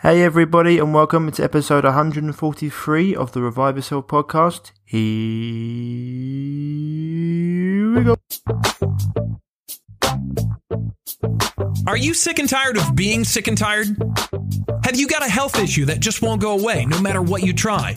Hey, everybody, and welcome to episode 143 of the Revive Yourself podcast. Here we go. Are you sick and tired of being sick and tired? Have you got a health issue that just won't go away no matter what you try?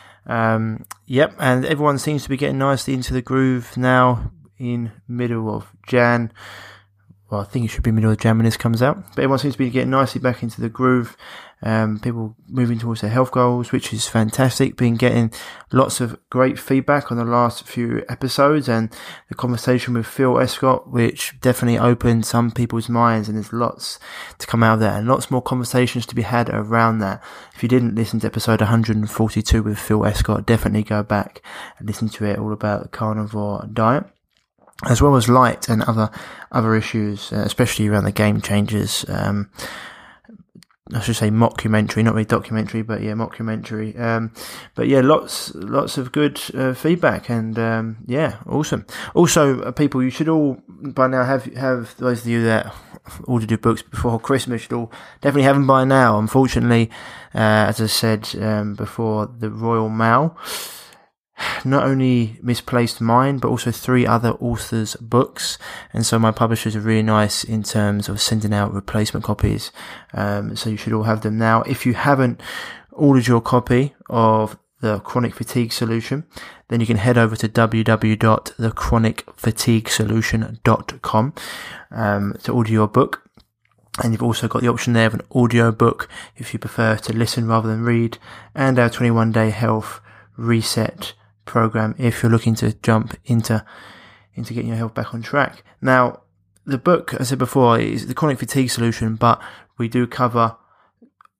Um, yep, and everyone seems to be getting nicely into the groove now in middle of Jan. Well, I think it should be middle of Jan when this comes out. But everyone seems to be getting nicely back into the groove. Um, people moving towards their health goals, which is fantastic. Been getting lots of great feedback on the last few episodes and the conversation with Phil Escott, which definitely opened some people's minds. And there's lots to come out of that and lots more conversations to be had around that. If you didn't listen to episode 142 with Phil Escott, definitely go back and listen to it all about the carnivore diet as well as light and other other issues, uh, especially around the game changers. Um, I should say mockumentary, not really documentary, but yeah, mockumentary. Um, but yeah, lots lots of good uh, feedback, and um, yeah, awesome. Also, uh, people, you should all by now have have those of you that ordered your books before Christmas should all definitely have them by now. Unfortunately, uh, as I said um, before, the Royal Mail not only misplaced mine, but also three other authors' books. And so my publishers are really nice in terms of sending out replacement copies. Um, so you should all have them now. If you haven't ordered your copy of the chronic fatigue solution, then you can head over to www.thechronicfatiguesolution.com um, to order your book. And you've also got the option there of an audio book if you prefer to listen rather than read, and our 21 day health reset program if you're looking to jump into into getting your health back on track. Now, the book, as I said before, is the chronic fatigue solution, but we do cover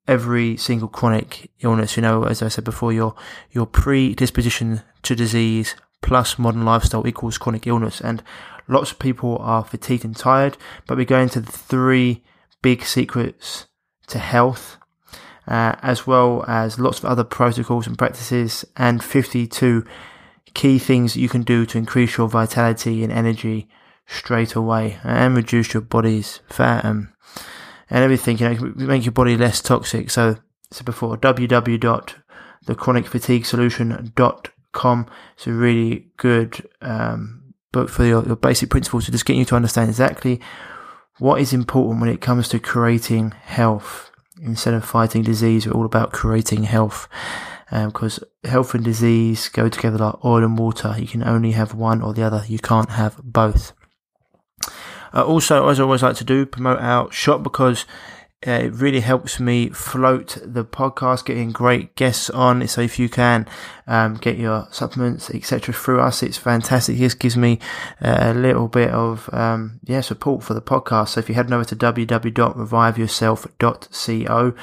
every single chronic illness. You know, as I said before, your your predisposition to disease plus modern lifestyle equals chronic illness, and lots of people are fatigued and tired. But we go into the three big secrets to health uh, as well as lots of other protocols and practices, and 52 key things you can do to increase your vitality and energy straight away and reduce your body's fat and, and everything, you know, make your body less toxic. So, so before, www.thechronicfatiguesolution.com. It's a really good um, book for your, your basic principles to just get you to understand exactly what is important when it comes to creating health instead of fighting disease, we're all about creating health. Because um, health and disease go together like oil and water. You can only have one or the other. You can't have both. Uh, also, as I always like to do, promote our shop because uh, it really helps me float the podcast, getting great guests on. So if you can um, get your supplements, etc., through us, it's fantastic. This gives me a little bit of um, yeah support for the podcast. So if you head over to www.reviveyourself.co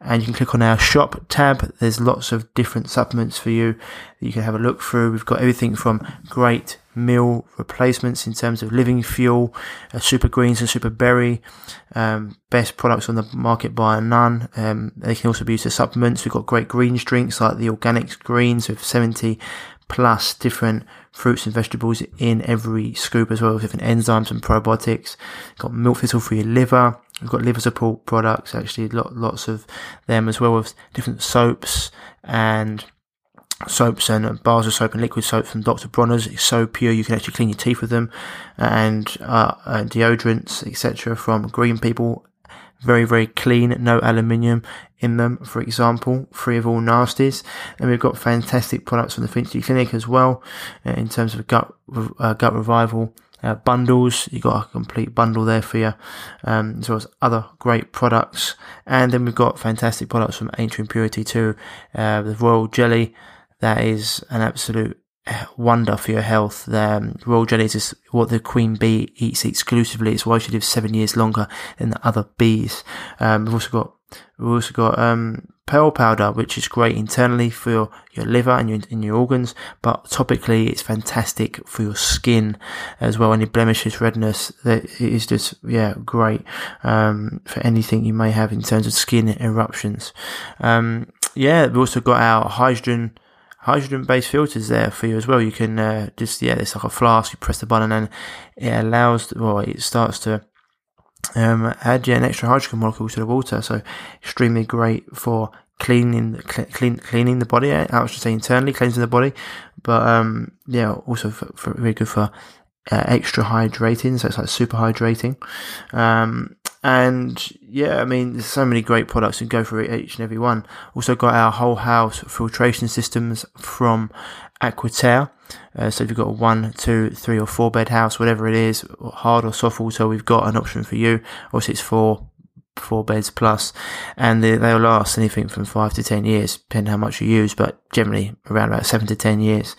and you can click on our shop tab. There's lots of different supplements for you that you can have a look through. We've got everything from great meal replacements in terms of living fuel, uh, super greens and super berry, um, best products on the market by none. Um, they can also be used as supplements. We've got great greens drinks like the organic greens with 70 plus different fruits and vegetables in every scoop as well with different enzymes and probiotics. Got milk thistle for your liver. We've got liver support products, actually, lots of them as well with different soaps and soaps and bars of soap and liquid soap from Dr. Bronner's. It's so pure you can actually clean your teeth with them, and uh, uh, deodorants, etc. from Green People. Very, very clean, no aluminium in them, for example, free of all nasties. And we've got fantastic products from the Finchley Clinic as well, uh, in terms of gut, uh, gut revival uh, bundles. You've got a complete bundle there for you, um, as well as other great products. And then we've got fantastic products from Ancient Purity too. Uh, the Royal Jelly, that is an absolute wonder for your health. Um, royal jellies is what the queen bee eats exclusively. It's why she lives seven years longer than the other bees. Um, we've also got we've also got um, pearl powder, which is great internally for your, your liver and your, in your organs, but topically it's fantastic for your skin as well. Any blemishes, redness, it is just, yeah, great, um, for anything you may have in terms of skin eruptions. Um, yeah, we've also got our hydrogen, hydrogen based filters there for you as well. You can, uh, just, yeah, it's like a flask, you press the button and it allows, well, it starts to, um, add yeah, an extra hydrogen molecule to the water. So extremely great for cleaning clean, cleaning the body. I was just say internally cleansing the body, but um, yeah, also for, for very good for uh, extra hydrating. So it's like super hydrating. Um, and yeah, I mean, there's so many great products and go for each and every one. Also got our whole house filtration systems from Aquaterra. Uh, so if you've got a one, two, three, or four bed house, whatever it is, hard or soft water, we've got an option for you. Obviously, it's four four beds plus, and they, they'll last anything from five to ten years, depending how much you use, but generally around about seven to ten years.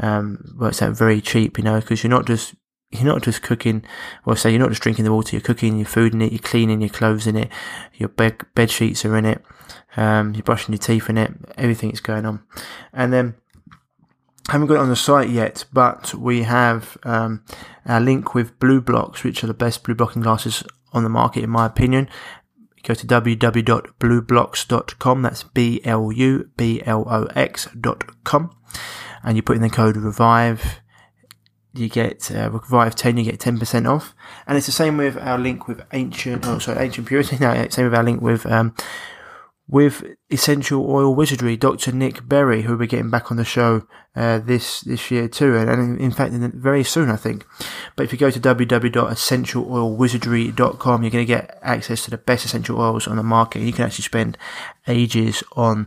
Um, works out very cheap, you know, because you're not just you're not just cooking, well, say you're not just drinking the water, you're cooking your food in it, you're cleaning your clothes in it, your bed, bed sheets are in it, um, you're brushing your teeth in it, everything's going on. And then haven't got it on the site yet, but we have um, our link with BLUblox, which are the best blue blocking glasses on the market, in my opinion. Go to www.blublox.com. That's B L U B L O X.com. And you put in the code REVIVE. You get uh, Revive 10, you get 10% off. And it's the same with our link with Ancient, oh, sorry, Ancient Purity. Same with our link with um, with essential oil wizardry, Dr. Nick Berry, who we're getting back on the show uh, this this year too, and, and in fact, in, very soon, I think. But if you go to www.essentialoilwizardry.com, you're going to get access to the best essential oils on the market. You can actually spend ages on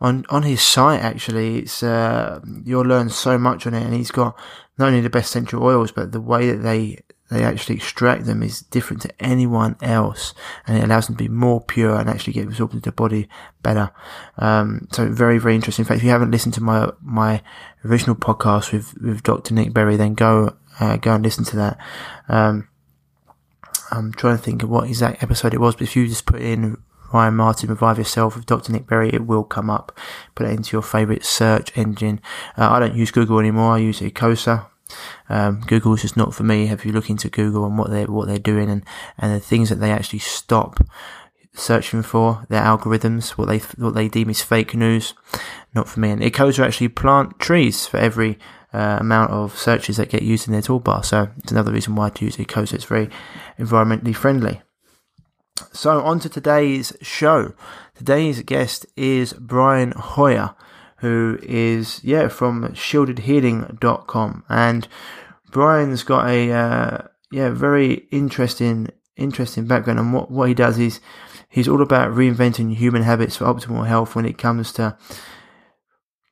on on his site. Actually, it's uh, you'll learn so much on it, and he's got not only the best essential oils, but the way that they they actually extract them is different to anyone else and it allows them to be more pure and actually get absorbed into the body better. Um, so very, very interesting. In fact, if you haven't listened to my, my original podcast with, with Dr. Nick Berry, then go, uh, go and listen to that. Um, I'm trying to think of what exact episode it was, but if you just put in Ryan Martin, Revive Yourself with Dr. Nick Berry, it will come up. Put it into your favorite search engine. Uh, I don't use Google anymore. I use Ecosia. Um, Google is just not for me. If you look into Google and what they what they're doing and and the things that they actually stop searching for, their algorithms, what they what they deem is fake news, not for me. And Ecosia actually plant trees for every uh, amount of searches that get used in their toolbar. So it's another reason why to use Ecosia. It's very environmentally friendly. So on to today's show. Today's guest is Brian Hoyer who is, yeah, from shieldedhealing.com. And Brian's got a, uh, yeah, very interesting, interesting background. And what, what he does is he's all about reinventing human habits for optimal health when it comes to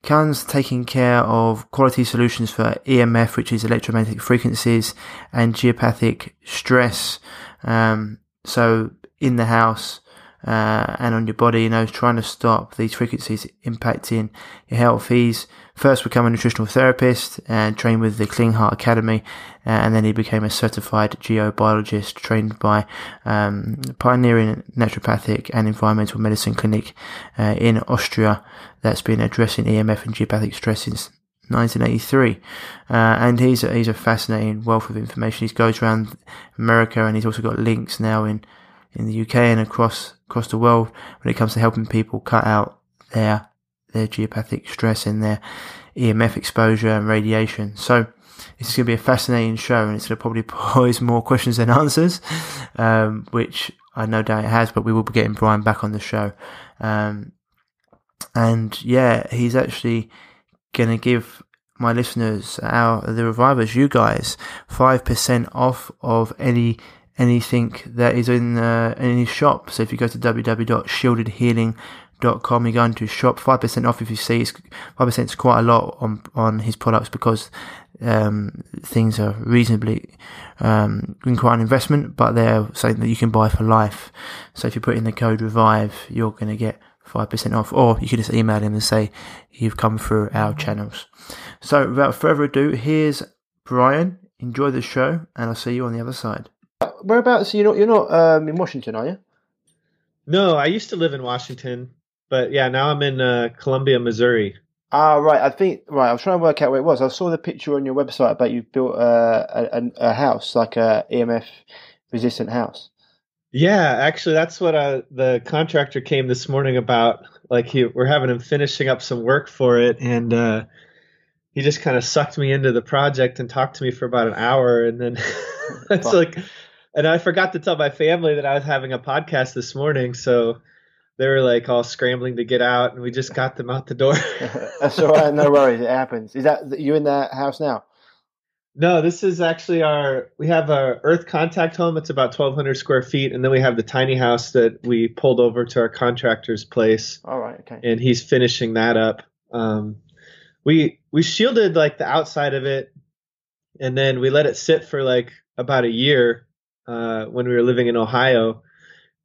comes taking care of quality solutions for EMF, which is electromagnetic frequencies, and geopathic stress. Um, so in the house, uh, and on your body, you know, trying to stop these frequencies impacting your health. He's first become a nutritional therapist and trained with the Klinghardt Academy, uh, and then he became a certified geobiologist trained by um, pioneering naturopathic and environmental medicine clinic uh, in Austria that's been addressing EMF and geopathic stress since 1983, uh, and he's a, he's a fascinating wealth of information. He goes around America, and he's also got links now in in the UK and across across the world when it comes to helping people cut out their their geopathic stress and their EMF exposure and radiation. So this is going to be a fascinating show, and it's going to probably pose more questions than answers, um, which I no doubt it has. But we will be getting Brian back on the show, um, and yeah, he's actually going to give my listeners, our the revivers, you guys, five percent off of any anything that is in, uh, in his shop. So if you go to www.shieldedhealing.com, you go into his shop, 5% off if you see, 5% is quite a lot on, on his products because, um, things are reasonably, um, quite an investment, but they're something that you can buy for life. So if you put in the code REVIVE, you're going to get 5% off, or you can just email him and say you've come through our channels. So, without further ado, here's Brian. Enjoy the show, and I'll see you on the other side. Whereabouts? You're not, you're not um, in Washington, are you? No, I used to live in Washington, but yeah, now I'm in uh, Columbia, Missouri. Ah, right. I think right. I was trying to work out where it was. I saw the picture on your website about you built a, a, a house, like a EMF resistant house. Yeah, actually, that's what uh, the contractor came this morning about. Like, he, we're having him finishing up some work for it, and uh, he just kind of sucked me into the project and talked to me for about an hour, and then it's like, and I forgot to tell my family that I was having a podcast this morning, so they were like all scrambling to get out, and we just got them out the door. That's all right, no worries. It happens. Is that you in that house now? No, this is actually our. We have our Earth Contact home. It's about 1,200 square feet, and then we have the tiny house that we pulled over to our contractor's place. All right, okay. And he's finishing that up. Um, we we shielded like the outside of it, and then we let it sit for like about a year uh, when we were living in Ohio,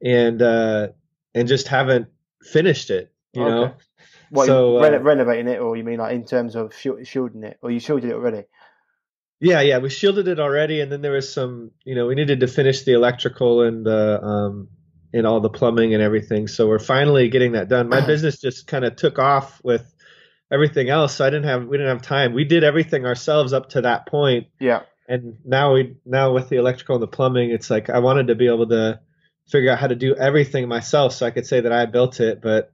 and uh, and just haven't finished it. You okay. know. What, so uh, renovating it, or you mean like in terms of shielding it, or you shielded it already? Yeah, yeah, we shielded it already, and then there was some, you know, we needed to finish the electrical and the um, and all the plumbing and everything. So we're finally getting that done. My business just kind of took off with everything else, so I didn't have we didn't have time. We did everything ourselves up to that point. Yeah. And now we now with the electrical and the plumbing, it's like I wanted to be able to figure out how to do everything myself, so I could say that I built it, but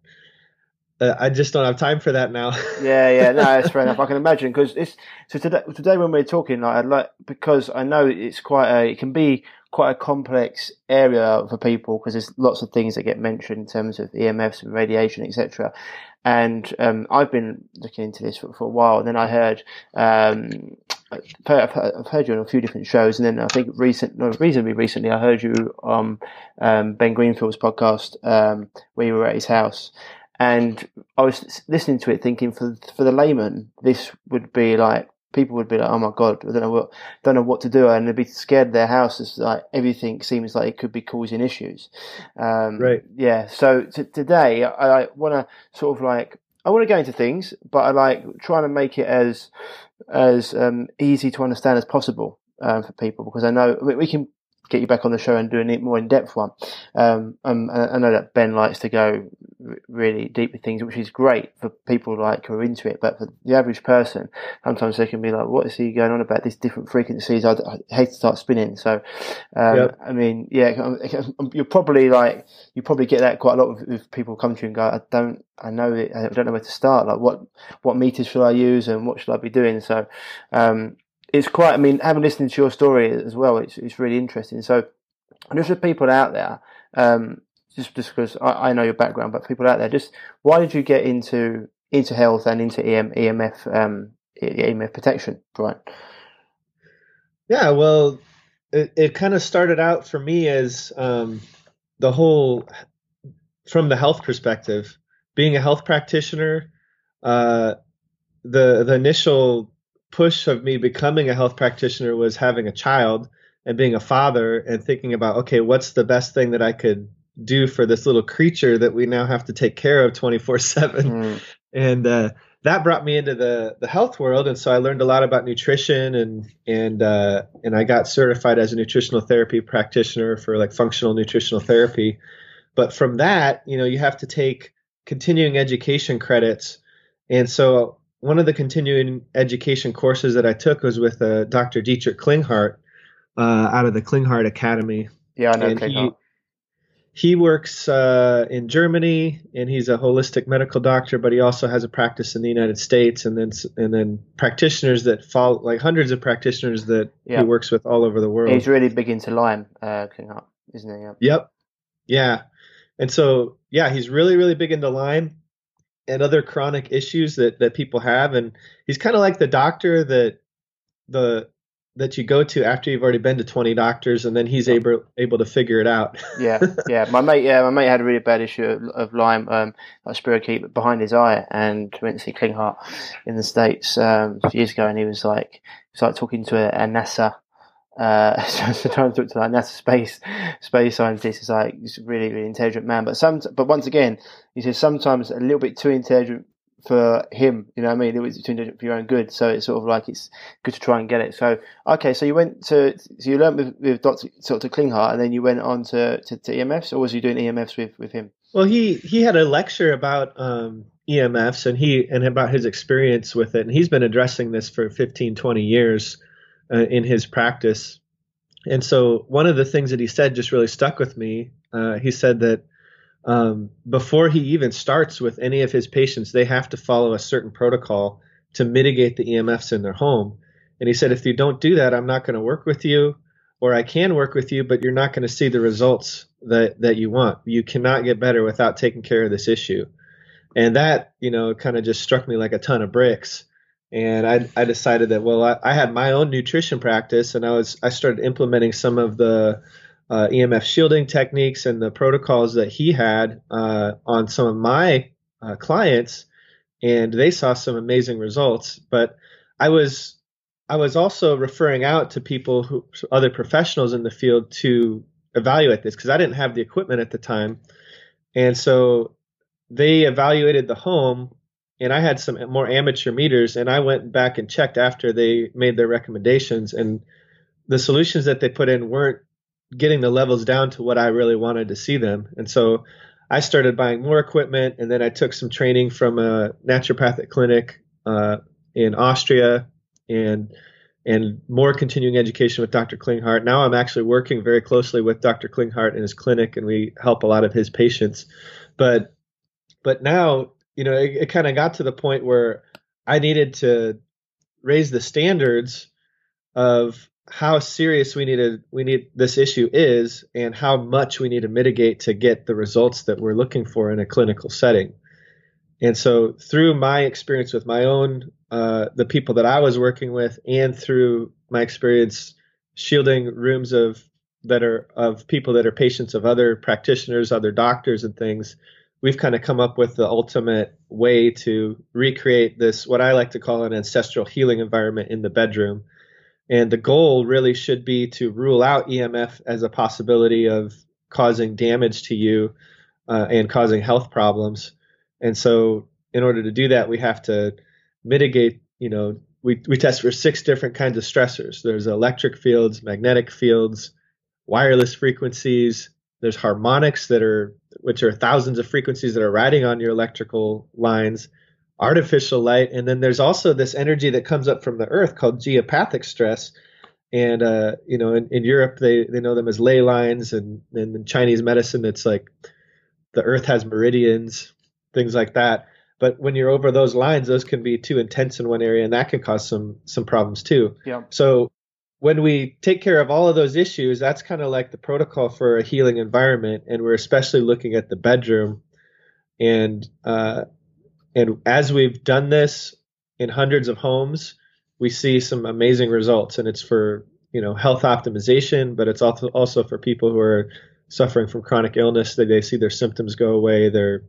uh, I just don't have time for that now. yeah, yeah, no, that's fair enough. I can imagine because it's so today. Today when we're talking, like, I'd like because I know it's quite a, it can be quite a complex area for people because there's lots of things that get mentioned in terms of EMFs and radiation, etc. And um, I've been looking into this for, for, a while. And then I heard, um, I've heard you on a few different shows, and then I think recent, no, reasonably recently, I heard you on um, Ben Greenfield's podcast um, where you were at his house, and I was listening to it thinking for for the layman, this would be like people would be like, "Oh my god, I don't know what, don't know what to do," and they'd be scared. Their house is like everything seems like it could be causing issues. Um, right. Yeah. So t- today, I, I want to sort of like I want to go into things, but I like trying to make it as as um, easy to understand as possible um, for people because I know we can get you back on the show and doing it more in depth one. Um, um, I know that Ben likes to go really deep with things, which is great for people like who are into it. But for the average person, sometimes they can be like, "What is he going on about? These different frequencies." I, I hate to start spinning. So, um, yep. I mean, yeah, um, um, you're probably like you probably get that quite a lot with people come to you and go, "I don't." I know it, I don't know where to start. Like, what what meters should I use and what should I be doing? So, um, it's quite. I mean, having listened to your story as well, it's it's really interesting. So, just for people out there, um, just just because I, I, know your background, but people out there, just why did you get into into health and into EM, EMF um, EMF protection, right? Yeah, well, it, it kind of started out for me as um, the whole from the health perspective, being a health practitioner. Uh, the the initial push of me becoming a health practitioner was having a child and being a father and thinking about okay what's the best thing that i could do for this little creature that we now have to take care of 24 7 mm. and uh, that brought me into the the health world. And so i learned a lot about nutrition and and uh, and i got certified as a nutritional therapy practitioner for like functional nutritional therapy. But from that you know you have to take continuing education credits. And so one of the continuing education courses that I took was with uh, Dr. Dietrich Klinghardt uh, out of the Klinghardt Academy. Yeah, I know and Klinghardt. He, he works uh, in Germany, and he's a holistic medical doctor, but he also has a practice in the United States, and then and then practitioners that follow, like hundreds of practitioners that yeah. he works with all over the world. He's really big into Lyme, uh, Klinghardt, isn't he? Yeah. Yep. Yeah, and so yeah, he's really really big into Lyme and other chronic issues that that people have and he's kind of like the doctor that the that you go to after you've already been to 20 doctors and then he's able able to figure it out. Yeah yeah my mate yeah my mate had a really bad issue of, of lyme um a spirochete behind his eye and went to see klinghardt in the states um years ago and he was like he was like talking to a, a nasa Uh, so trying to talk to like NASA space space scientist is like he's a really really intelligent man. But some but once again, he says sometimes a little bit too intelligent for him. You know what I mean? It was too intelligent for your own good. So it's sort of like it's good to try and get it. So okay, so you went to so you learned with, with Dr. Dr. Klinghardt, and then you went on to, to, to EMFs, or was you doing EMFs with with him? Well, he he had a lecture about um, EMFs and he and about his experience with it, and he's been addressing this for 15, 20 years uh, in his practice. And so one of the things that he said just really stuck with me. Uh, he said that um, before he even starts with any of his patients, they have to follow a certain protocol to mitigate the EMFs in their home. And he said, if you don't do that, I'm not going to work with you, or I can work with you, but you're not going to see the results that that you want. You cannot get better without taking care of this issue. And that, you know, kind of just struck me like a ton of bricks. And I, I decided that well, I, I had my own nutrition practice, and I was I started implementing some of the uh, EMF shielding techniques and the protocols that he had uh, on some of my uh, clients, and they saw some amazing results. But I was I was also referring out to people who other professionals in the field to evaluate this because I didn't have the equipment at the time, and so they evaluated the home. And I had some more amateur meters, and I went back and checked after they made their recommendations, and the solutions that they put in weren't getting the levels down to what I really wanted to see them. And so I started buying more equipment, and then I took some training from a naturopathic clinic uh, in Austria, and and more continuing education with Dr. Klinghardt. Now I'm actually working very closely with Dr. Klinghardt in his clinic, and we help a lot of his patients. But but now you know it, it kind of got to the point where I needed to raise the standards of how serious we need to, we need this issue is and how much we need to mitigate to get the results that we're looking for in a clinical setting. And so through my experience with my own uh, the people that I was working with and through my experience shielding rooms of that are of people that are patients of other practitioners, other doctors and things, we've kind of come up with the ultimate way to recreate this what I like to call an ancestral healing environment in the bedroom and the goal really should be to rule out EMF as a possibility of causing damage to you uh, and causing health problems. And so, in order to do that, we have to mitigate, you know, we, we test for six different kinds of stressors. There's electric fields, magnetic fields, wireless frequencies. There's harmonics that are, which are thousands of frequencies that are riding on your electrical lines artificial light. And then there's also this energy that comes up from the earth called geopathic stress. And, uh, you know, in, in Europe, they, they know them as ley lines. And, and in Chinese medicine, it's like the earth has meridians, things like that. But when you're over those lines, those can be too intense in one area, and that can cause some some problems too. Yeah. So when we take care of all of those issues, that's kind of like the protocol for a healing environment, and we're especially looking at the bedroom. And uh, and as we've done this in hundreds of homes, we see some amazing results. And it's for you know health optimization, but it's also also for people who are suffering from chronic illness that they see their symptoms go away, their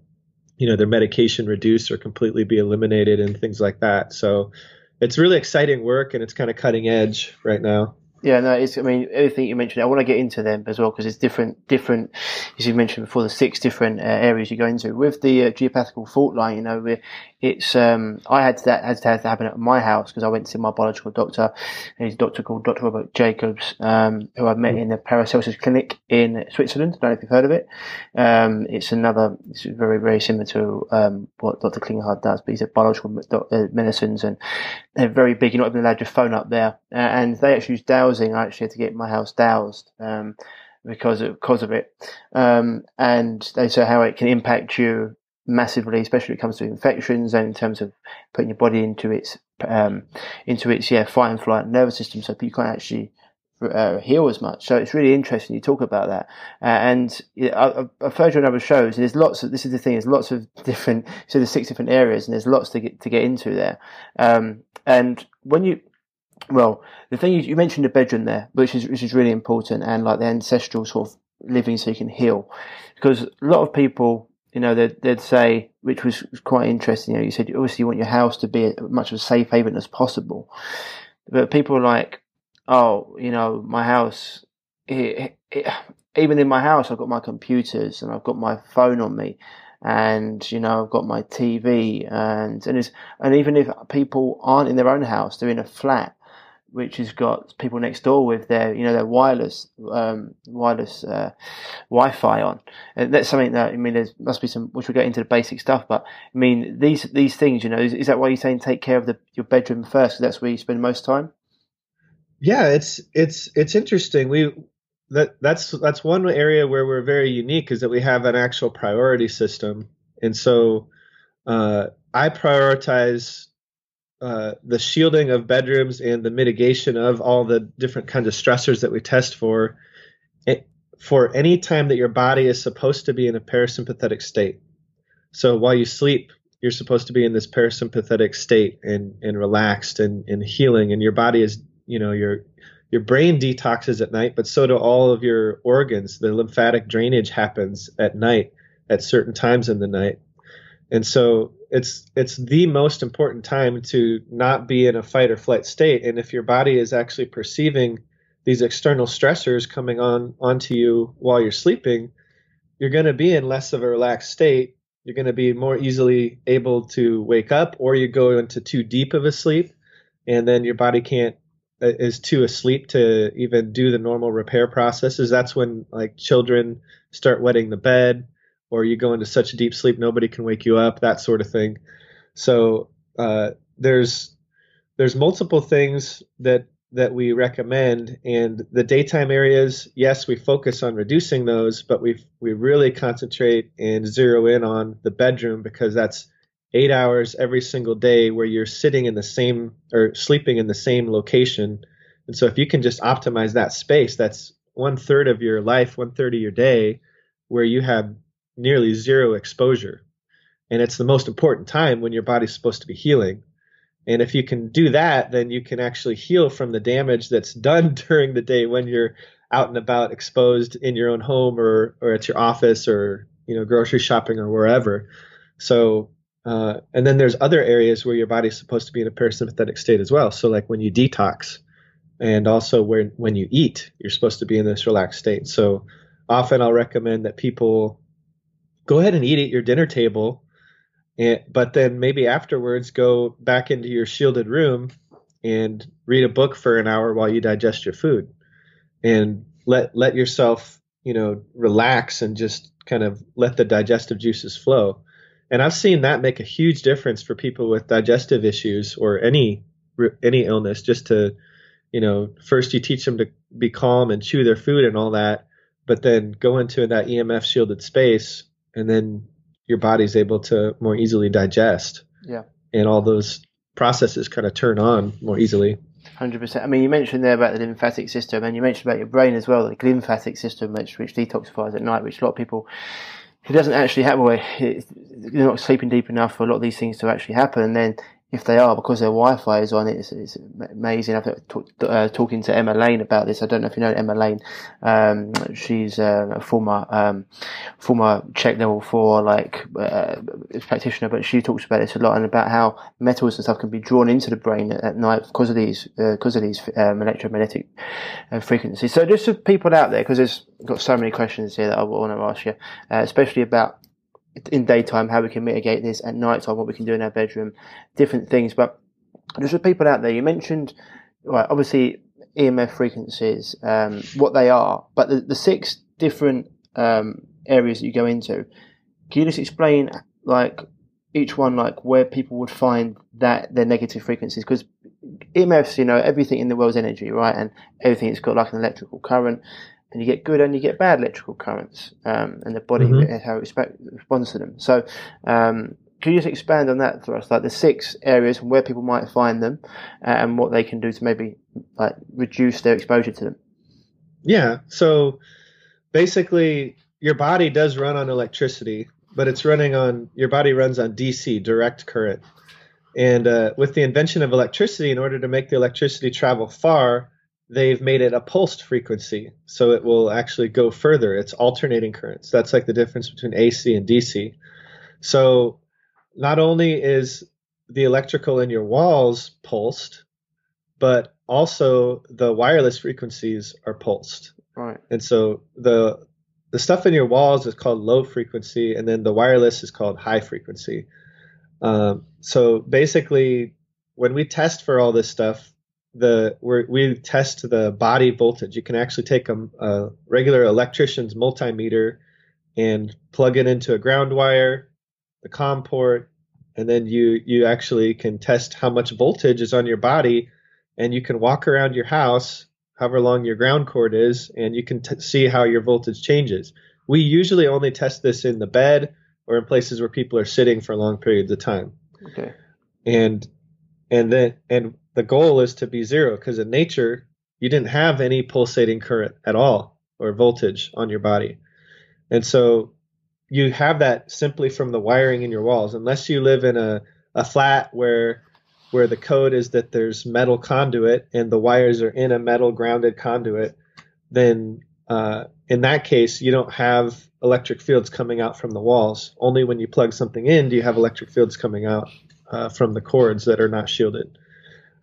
you know their medication reduce or completely be eliminated, and things like that. So it's really exciting work, and it's kind of cutting edge right now. Yeah, no, it's. I mean, everything you mentioned, I want to get into them as well because it's different, different. As you mentioned before, the six different uh, areas you go into with the uh, geopathical fault line. You know, it's. Um, I had that had to happen at my house because I went to see my biological doctor. He's a doctor called Dr. Robert Jacobs, um, who I met in the Paracelsus Clinic in Switzerland. I don't know if you've heard of it. Um, it's another. It's very very similar to um, what Dr. Klinghardt does, but he's at biological uh, medicines and they're very big. You're not even allowed your phone up there, uh, and they actually use dowsing. I actually had to get my house dowsed um, because of, because of it, um, and they say how it can impact you massively, especially when it comes to infections and in terms of putting your body into its um, into its yeah fight and flight nervous system, so you can't actually uh, heal as much. So it's really interesting you talk about that. Uh, and I, I've heard you on other shows, and there's lots of, this is the thing, there's lots of different, so there's six different areas, and there's lots to get, to get into there. Um, and when you, well, the thing you, you mentioned the bedroom there, which is, which is really important, and like the ancestral sort of living so you can heal. Because a lot of people, you know, they'd, they'd say, which was quite interesting, you know, you said obviously you want your house to be as much of a safe haven as possible. But people are like, oh, you know, my house, it, it, even in my house, I've got my computers and I've got my phone on me, and you know, I've got my TV, and and it's, and even if people aren't in their own house, they're in a flat, which has got people next door with their you know their wireless um, wireless uh, Wi-Fi on. And that's something that I mean. There must be some which we'll get into the basic stuff, but I mean these these things. You know, is, is that why you're saying take care of the your bedroom first? Because that's where you spend most time. Yeah, it's it's it's interesting. We that that's that's one area where we're very unique is that we have an actual priority system, and so uh, I prioritize uh, the shielding of bedrooms and the mitigation of all the different kinds of stressors that we test for it, for any time that your body is supposed to be in a parasympathetic state. So while you sleep, you're supposed to be in this parasympathetic state and, and relaxed and, and healing, and your body is, you know, your your brain detoxes at night, but so do all of your organs. The lymphatic drainage happens at night at certain times in the night. And so it's it's the most important time to not be in a fight or flight state. And if your body is actually perceiving these external stressors coming on onto you while you're sleeping, you're going to be in less of a relaxed state. You're going to be more easily able to wake up, or you go into too deep of a sleep, and then your body can't uh, is too asleep to even do the normal repair processes. That's when like children start wetting the bed or you go into such a deep sleep nobody can wake you up, that sort of thing. So uh, there's there's multiple things that that we recommend, and the daytime areas, yes, we focus on reducing those, but we we really concentrate and zero in on the bedroom because that's eight hours every single day where you're sitting in the same or sleeping in the same location. And so if you can just optimize that space, that's one third of your life, one third of your day where you have nearly zero exposure. And it's the most important time when your body's supposed to be healing. And if you can do that, then you can actually heal from the damage that's done during the day when you're out and about exposed in your own home or, or at your office or, you know, grocery shopping or wherever. So, uh, and then there's other areas where your body's supposed to be in a parasympathetic state as well. So like when you detox and also when, when you eat, you're supposed to be in this relaxed state. So often I'll recommend that people go ahead and eat at your dinner table, and, but then maybe afterwards go back into your shielded room and read a book for an hour while you digest your food, and let let yourself you know relax and just kind of let the digestive juices flow. And I've seen that make a huge difference for people with digestive issues or any any illness. Just to you know, first you teach them to be calm and chew their food and all that, but then go into that EMF shielded space and then your body's able to more easily digest. Yeah. And all those processes kind of turn on more easily. Hundred percent. I mean, you mentioned there about the lymphatic system, and you mentioned about your brain as well, the lymphatic system, which which detoxifies at night, which a lot of people it doesn't actually happen. Well, you're not sleeping deep enough for a lot of these things to actually happen, and then if they are, because their Wi-Fi is on it's, it's amazing. I've talk, uh, talking to Emma Lane about this. I don't know if you know Emma Lane. Um, she's uh, a former um, former CHEK level four like uh, practitioner, but she talks about this a lot and about how metals and stuff can be drawn into the brain at, night because of these because uh, of these um, electromagnetic uh, frequencies. So just for people out there, because there's got so many questions here that I want to ask you, especially about in daytime, how we can mitigate this at night time, what we can do in our bedroom, different things. But just people out there. You mentioned, right, obviously EMF frequencies, um, what they are, but the, the six different um, areas that you go into. Can you just explain, like, each one, like, where people would find that their negative frequencies? Because EMFs, you know, everything in the world's energy, right? And everything's got like an electrical current and you get good and you get bad electrical currents, um, and the body mm-hmm. how it responds to them. So, um, can you just expand on that for us, like the six areas and where people might find them, uh, and what they can do to maybe like reduce their exposure to them? Yeah. So basically, your body does run on electricity, but it's running on your body runs on DC, direct current. And uh, with the invention of electricity, in order to make the electricity travel far, they've made it a pulsed frequency, so it will actually go further. It's alternating currents. That's like the difference between AC and DC. So not only is the electrical in your walls pulsed, but also the wireless frequencies are pulsed. Right. And so the the stuff in your walls is called low frequency, and then the wireless is called high frequency. Um, so basically, when we test for all this stuff, the we we test the body voltage. You can actually take a, a regular electrician's multimeter and plug it into a ground wire, the COM port, and then you you actually can test how much voltage is on your body, and you can walk around your house, however long your ground cord is, and you can t- see how your voltage changes. We usually only test this in the bed or in places where people are sitting for long periods of time. Okay. And and then and the goal is to be zero because in nature you didn't have any pulsating current at all or voltage on your body. And so you have that simply from the wiring in your walls. Unless you live in a, a flat where where the code is that there's metal conduit and the wires are in a metal grounded conduit then uh, in that case you don't have electric fields coming out from the walls. Only when you plug something in do you have electric fields coming out uh, from the cords that are not shielded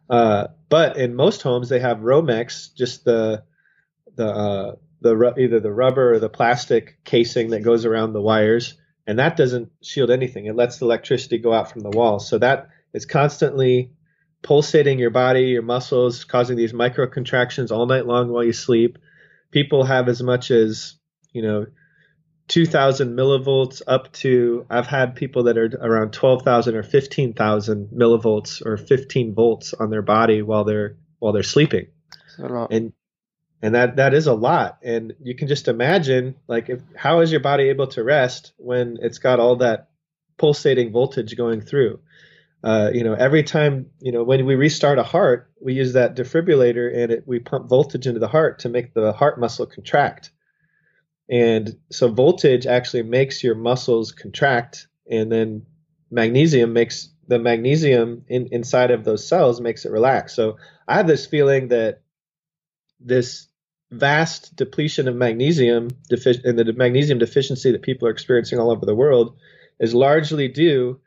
uh, but in most homes they have romex just the the uh, the either the rubber or the plastic casing that goes around the wires, and that doesn't shield anything. It lets the electricity go out from the wall, so that is constantly pulsating your body, your muscles, causing these micro contractions all night long while you sleep. People have as much as you know 2000 millivolts up to I've had people that are around 12,000 or 15,000 millivolts or 15 volts on their body while they're while they're sleeping. And and that that is a lot. And you can just imagine like if, how is your body able to rest when it's got all that pulsating voltage going through? Uh, you know every time you know when we restart a heart we use that defibrillator and it, we pump voltage into the heart to make the heart muscle contract and so voltage actually makes your muscles contract and then magnesium makes the magnesium in, inside of those cells makes it relax. So i have this feeling that this vast depletion of magnesium defi- and the magnesium deficiency that people are experiencing all over the world is largely due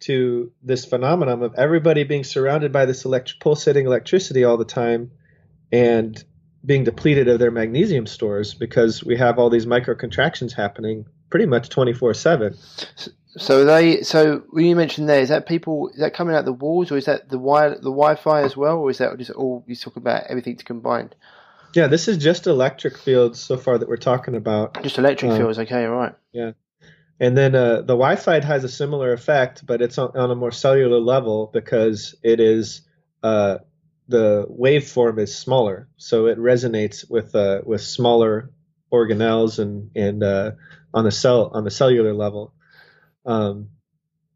to this phenomenon of everybody being surrounded by this pulsating electricity all the time and being depleted of their magnesium stores because we have all these micro contractions happening pretty much 24 7 so they so when you mentioned there is that people is that coming out the walls or is that the wire the wi-fi as well or is that just all you talk about everything combined yeah, this is just electric fields so far that we're talking about. Just electric um, fields, okay, right. Yeah. And then uh, the Wi Fi has a similar effect, but it's on, on, a more cellular level because it is uh, the waveform is smaller. So it resonates with uh, with smaller organelles and, and uh, on the cell on the cellular level. Um,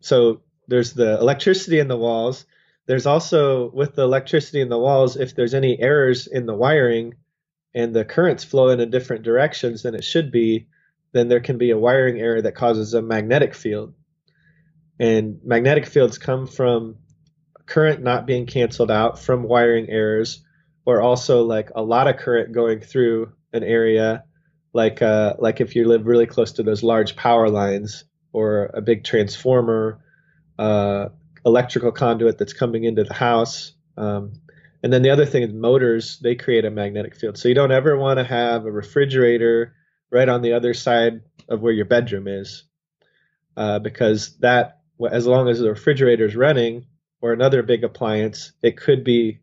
so there's the electricity in the walls. There's also with the electricity in the walls, if there's any errors in the wiring, and the currents flow in a different directions than it should be, then there can be a wiring error that causes a magnetic field. And magnetic fields come from current not being canceled out from wiring errors, or also like a lot of current going through an area, like uh, like if you live really close to those large power lines or a big transformer, uh, electrical conduit that's coming into the house. Um, and then the other thing is motors, they create a magnetic field. So you don't ever want to have a refrigerator right on the other side of where your bedroom is. Uh, because that, as long as the refrigerator is running or another big appliance, it could be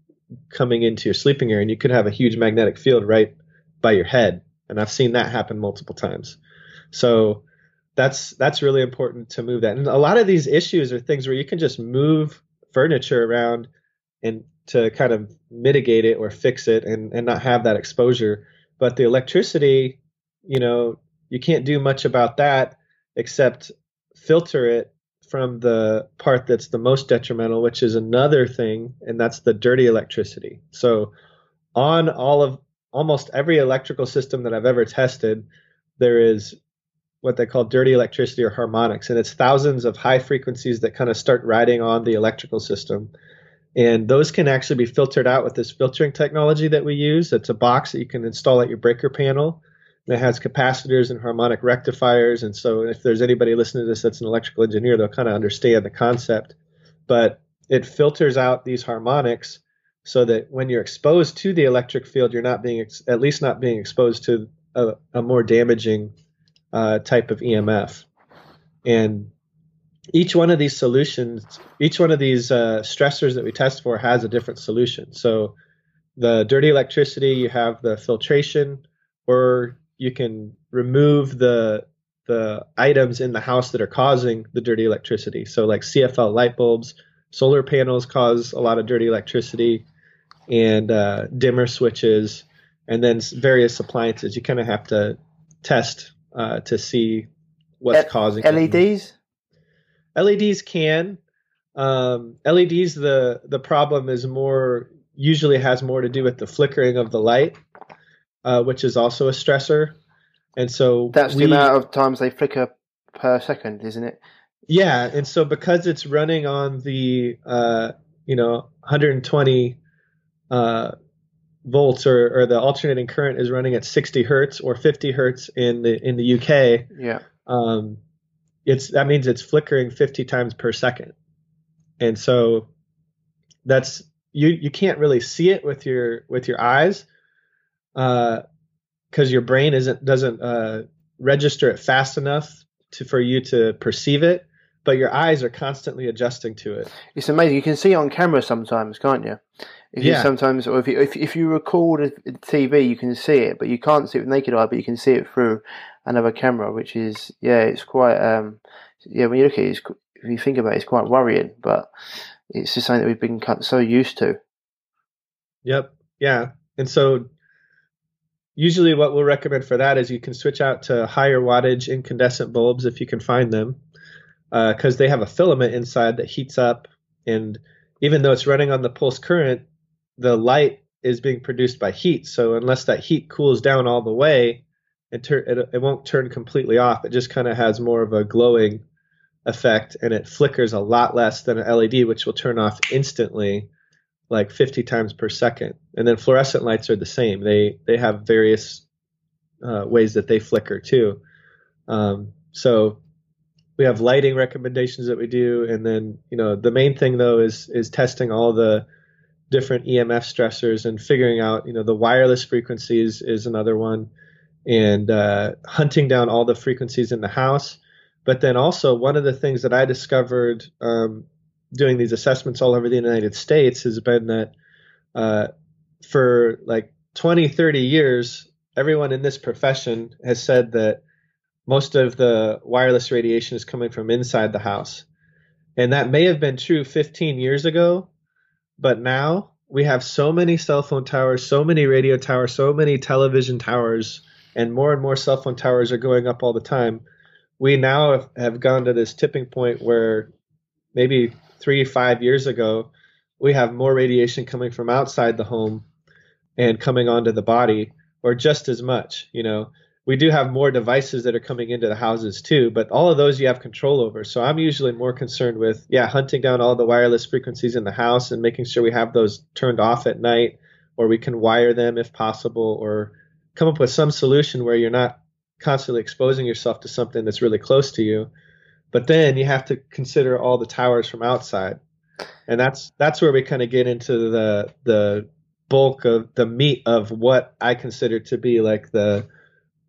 coming into your sleeping area and you could have a huge magnetic field right by your head. And I've seen that happen multiple times. So that's that's really important to move that. And a lot of these issues are things where you can just move furniture around and to kind of mitigate it or fix it and, and not have that exposure. But the electricity, you know, you can't do much about that except filter it from the part that's the most detrimental, which is another thing, and that's the dirty electricity. So, on all of almost every electrical system that I've ever tested, there is what they call dirty electricity or harmonics, and it's thousands of high frequencies that kind of start riding on the electrical system. And those can actually be filtered out with this filtering technology that we use. It's a box that you can install at your breaker panel. It has capacitors and harmonic rectifiers. And so if there's anybody listening to this that's an electrical engineer, they'll kind of understand the concept. But it filters out these harmonics so that when you're exposed to the electric field, you're not being ex- at least not being exposed to a, a more damaging uh, type of EMF. And each one of these solutions, each one of these uh, stressors that we test for has a different solution. So the dirty electricity, you have the filtration, or you can remove the the items in the house that are causing the dirty electricity. So like CFL light bulbs, solar panels cause a lot of dirty electricity, and uh, dimmer switches, and then various appliances. You kind of have to test uh, to see what's causing LEDs. It. LEDs can. Um, LEDs the the problem is more usually has more to do with the flickering of the light, uh, which is also a stressor. And so that's we, the amount of times they flicker per second, isn't it? Yeah, and so because it's running on the uh, you know 120 uh, volts or, or the alternating current is running at 60 hertz or 50 hertz in the in the UK. Yeah. Um, it's that means it's flickering 50 times per second, and so that's you you can't really see it with your with your eyes, because uh, your brain isn't doesn't uh, register it fast enough to for you to perceive it but your eyes are constantly adjusting to it. It's amazing. You can see it on camera sometimes, can't you? If yeah. You sometimes, or if you, if, if you record a TV, you can see it, but you can't see it with naked eye, but you can see it through another camera, which is, yeah, it's quite, um, yeah, when you look at it, it's, if you think about it, it's quite worrying, but it's just something that we've been so used to. Yep. Yeah. And so usually what we'll recommend for that is you can switch out to higher wattage incandescent bulbs if you can find them because uh, they have a filament inside that heats up and even though it's running on the pulse current the light is being produced by heat. So unless that heat cools down all the way, it, tur- it, it won't turn completely off. It just kind of has more of a glowing effect, and it flickers a lot less than an LED, which will turn off instantly, like 50 times per second. And then fluorescent lights are the same. They they have various uh, ways that they flicker too. Um, so we have lighting recommendations that we do, and then you know the main thing though is is testing all the different EMF stressors and figuring out, you know, the wireless frequencies is another one, and uh, hunting down all the frequencies in the house. But then also, one of the things that I discovered um, doing these assessments all over the United States has been that uh, for like 20, 30 years, everyone in this profession has said that most of the wireless radiation is coming from inside the house. And that may have been true 15 years ago, but now we have so many cell phone towers, so many radio towers, so many television towers, and more and more cell phone towers are going up all the time. We now have gone to this tipping point where maybe three, five years ago, we have more radiation coming from outside the home and coming onto the body, or just as much. You know, we do have more devices that are coming into the houses too, but all of those you have control over. So I'm usually more concerned with, yeah, hunting down all the wireless frequencies in the house and making sure we have those turned off at night, or we can wire them if possible, or come up with some solution where you're not constantly exposing yourself to something that's really close to you. But then you have to consider all the towers from outside. And that's that's where we kind of get into the the bulk of the meat of what I consider to be like the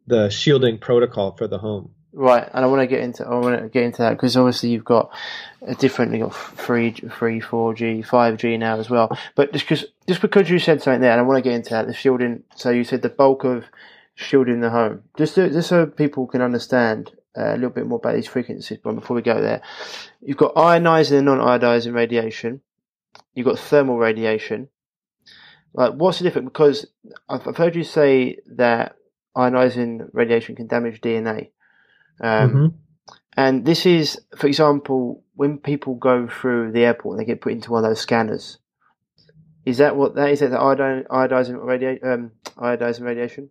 the shielding protocol for the home. Right, and I want to get into I want to get into that because obviously you've got a different you got three, three, four G, five G now as well. But just because just because you said something there, and I want to get into that, the shielding. So you said the bulk of shielding the home, just just so people can understand uh, a little bit more about these frequencies. But before we go there, you've got ionizing and non-ionizing radiation. You've got thermal radiation. Like, what's the difference? Because I've, I've heard you say that ionizing radiation can damage DNA. Um, mm-hmm. And this is, for example, when people go through the airport and they get put into one of those scanners. Is that what that is? That the iodine, iodizing, radia- um, iodizing radiation?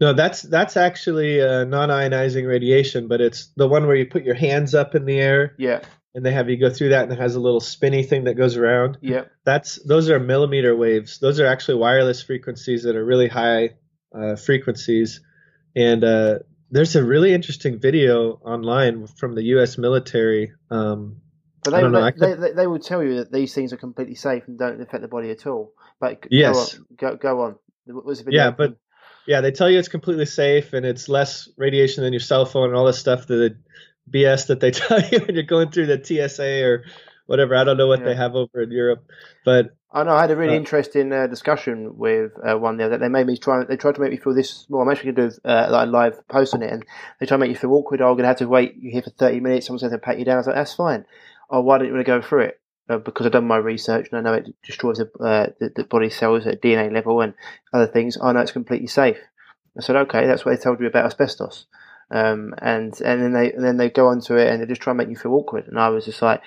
No, that's that's actually uh, non-ionizing radiation, but it's the one where you put your hands up in the air. Yeah. And they have you go through that, and it has a little spinny thing that goes around. Yeah. That's those are millimeter waves. Those are actually wireless frequencies that are really high uh, frequencies. And uh, there's a really interesting video online from the U.S. military. Um, But they, know, they, they, they, will tell you that these things are completely safe and don't affect the body at all. But yes, go on. Go, go on. yeah, but yeah, they tell you it's completely safe and it's less radiation than your cell phone and all this stuff. The BS that they tell you when you're going through the TSA or whatever. I don't know what yeah. they have over in Europe, but I know I had a really uh, interesting uh, discussion with uh, one there that they made me try. They tried to make me feel this. Well, I'm actually going to do uh, like a live post on it, and they try to make you feel awkward. Oh, I'm going to have to wait you here for 30 minutes. Someone's going to pat you down. I was like, that's fine. Oh, why don't you want to go through it? Uh, because I've done my research and I know it destroys the, uh, the, the body cells at DNA level and other things. I know it's completely safe. I said, okay, that's what they told you about asbestos. Um, and and then they and then they go onto it and they just try and make you feel awkward. And I was just like,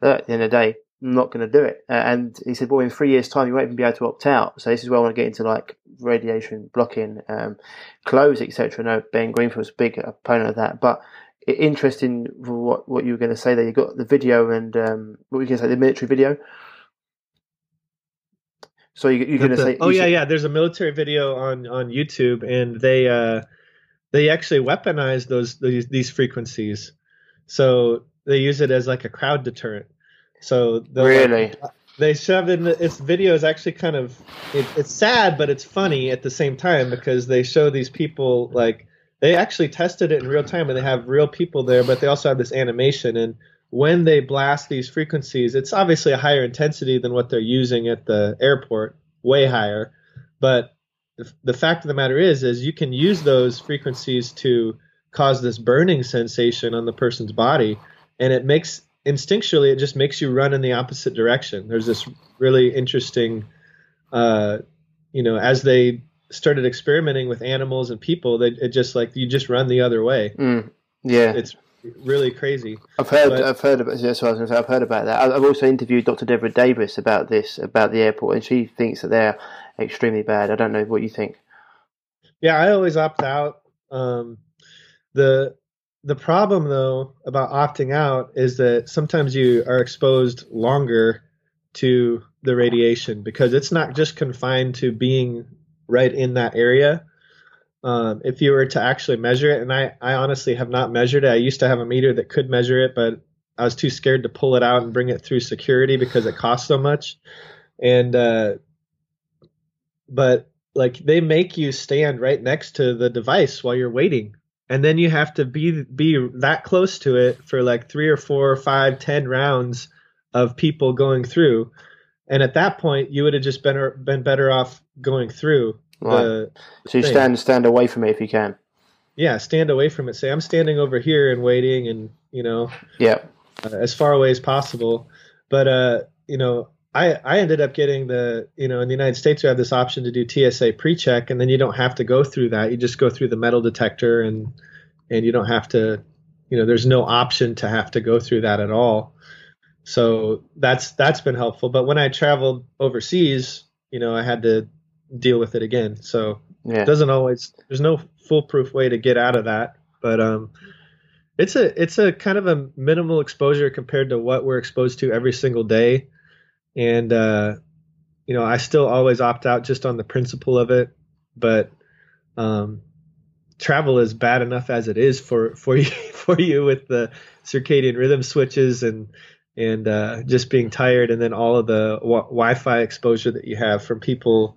at the end of the day, I'm not going to do it. Uh, and he said, well, in three years' time, you won't even be able to opt out. So this is where I want to get into like radiation blocking, um, clothes, etc. No, Ben Greenfield's a big opponent of that. But interesting for what what you were going to say there. You got the video and um, what were you going to say? The military video. So you, are going to say? Oh yeah, yeah. There's a military video on on YouTube, and they uh, they actually weaponize those these, these frequencies. So they use it as like a crowd deterrent. So really, like, they shoved in the, its video is actually kind of it, it's sad, but it's funny at the same time because they show these people like they actually tested it in real time and they have real people there, but they also have this animation and when they blast these frequencies, it's obviously a higher intensity than what they're using at the airport, way higher. But the fact of the matter is, is you can use those frequencies to cause this burning sensation on the person's body, and it makes instinctually it just makes you run in the opposite direction. There's this really interesting, uh, you know, as they started experimenting with animals and people, they it just like you just run the other way. Mm, yeah, it's really crazy. I've heard, but, I've heard about. That's what I was going to say. I've heard about that. I've also interviewed Dr. Devra Davis about this, about the airport, and she thinks that they're extremely bad. I don't know what you think. Yeah, I always opt out. Um, the the problem though about opting out is that sometimes you are exposed longer to the radiation because it's not just confined to being right in that area. Um, if you were to actually measure it, and I, I honestly have not measured it. I used to have a meter that could measure it, but I was too scared to pull it out and bring it through security because it costs so much. And uh, but like they make you stand right next to the device while you're waiting and then you have to be be that close to it for like three or four or five ten rounds of people going through and at that point you would have just been been better off going through right. so you thing. stand stand away from it if you can. Yeah stand away from it. Say i'm standing over here and waiting and you know yeah. uh, as far away as possible. But uh you know I, I ended up getting the you know in the United States we have this option to do TSA pre-check and then you don't have to go through that. You just go through the metal detector and and you don't have to you know there's no option to have to go through that at all. So that's that's been helpful. But when I traveled overseas you know I had to deal with it again so yeah. it doesn't always there's no foolproof way to get out of that but um it's a it's a kind of a minimal exposure compared to what we're exposed to every single day and uh, you know I still always opt out just on the principle of it. But um, travel is bad enough as it is for for you for you with the circadian rhythm switches and and uh, just being tired, and then all of the w- Wi-Fi exposure that you have from people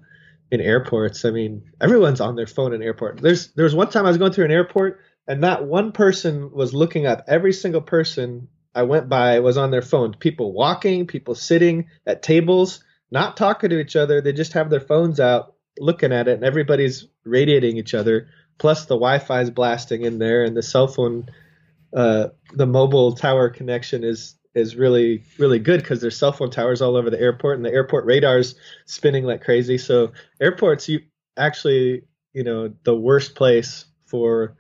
in airports. I mean, everyone's on their phone in airport. There's there was one time I was going through an airport, and not one person was looking up. Every single person I went by was on their phone. People walking, people sitting at tables, not talking to each other. They just have their phones out looking at it, and everybody's radiating each other. Plus, the Wi-Fi is blasting in there, and the cell phone, uh, the mobile tower connection is is really really good because there's cell phone towers all over the airport, and the airport radars spinning like crazy. So airports, you actually, you know, the worst place for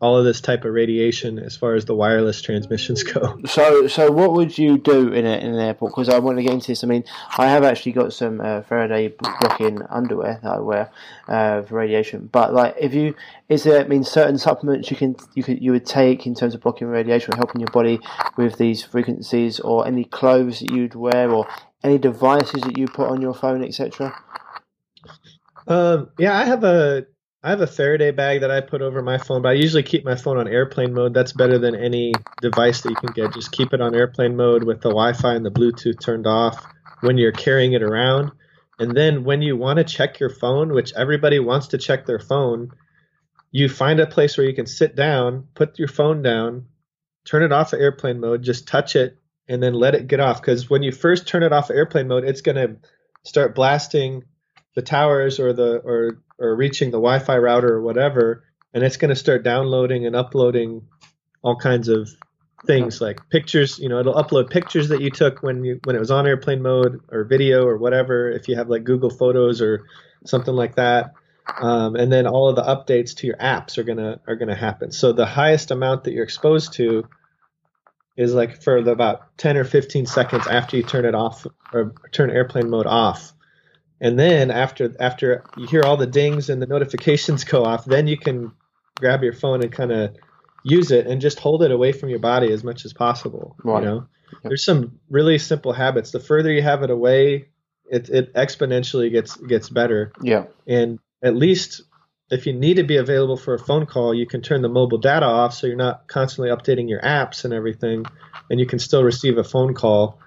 all of this type of radiation as far as the wireless transmissions go. So, so what would you do in, a, in an airport? Because I want to get into this. I mean, I have actually got some uh, Faraday blocking underwear that I wear uh, for radiation. But like, if you is there, I mean, certain supplements you can you could you would take in terms of blocking radiation or helping your body with these frequencies, or any clothes that you'd wear, or any devices that you put on your phone, etc. Um, yeah, I have a I have a Faraday bag that I put over my phone, but I usually keep my phone on airplane mode. That's better than any device that you can get. Just keep it on airplane mode with the Wi-Fi and the Bluetooth turned off when you're carrying it around. And then when you want to check your phone, which everybody wants to check their phone, you find a place where you can sit down, put your phone down, turn it off of airplane mode, just touch it, and then let it get off. Because when you first turn it off of airplane mode, it's going to start blasting the towers or the or or reaching the Wi-Fi router or whatever, and it's going to start downloading and uploading all kinds of things like pictures. You know, it'll upload pictures that you took when you when it was on airplane mode or video or whatever. If you have like Google Photos or something like that, um, and then all of the updates to your apps are gonna are gonna happen. So the highest amount that you're exposed to is like for the, about 10 or 15 seconds after you turn it off or turn airplane mode off. And then after after you hear all the dings and the notifications go off, then you can grab your phone and kind of use it and just hold it away from your body as much as possible. Right. You know, yep. there's some really simple habits. The further you have it away, it it exponentially gets gets better. Yeah. And at least if you need to be available for a phone call, you can turn the mobile data off so you're not constantly updating your apps and everything, and you can still receive a phone call.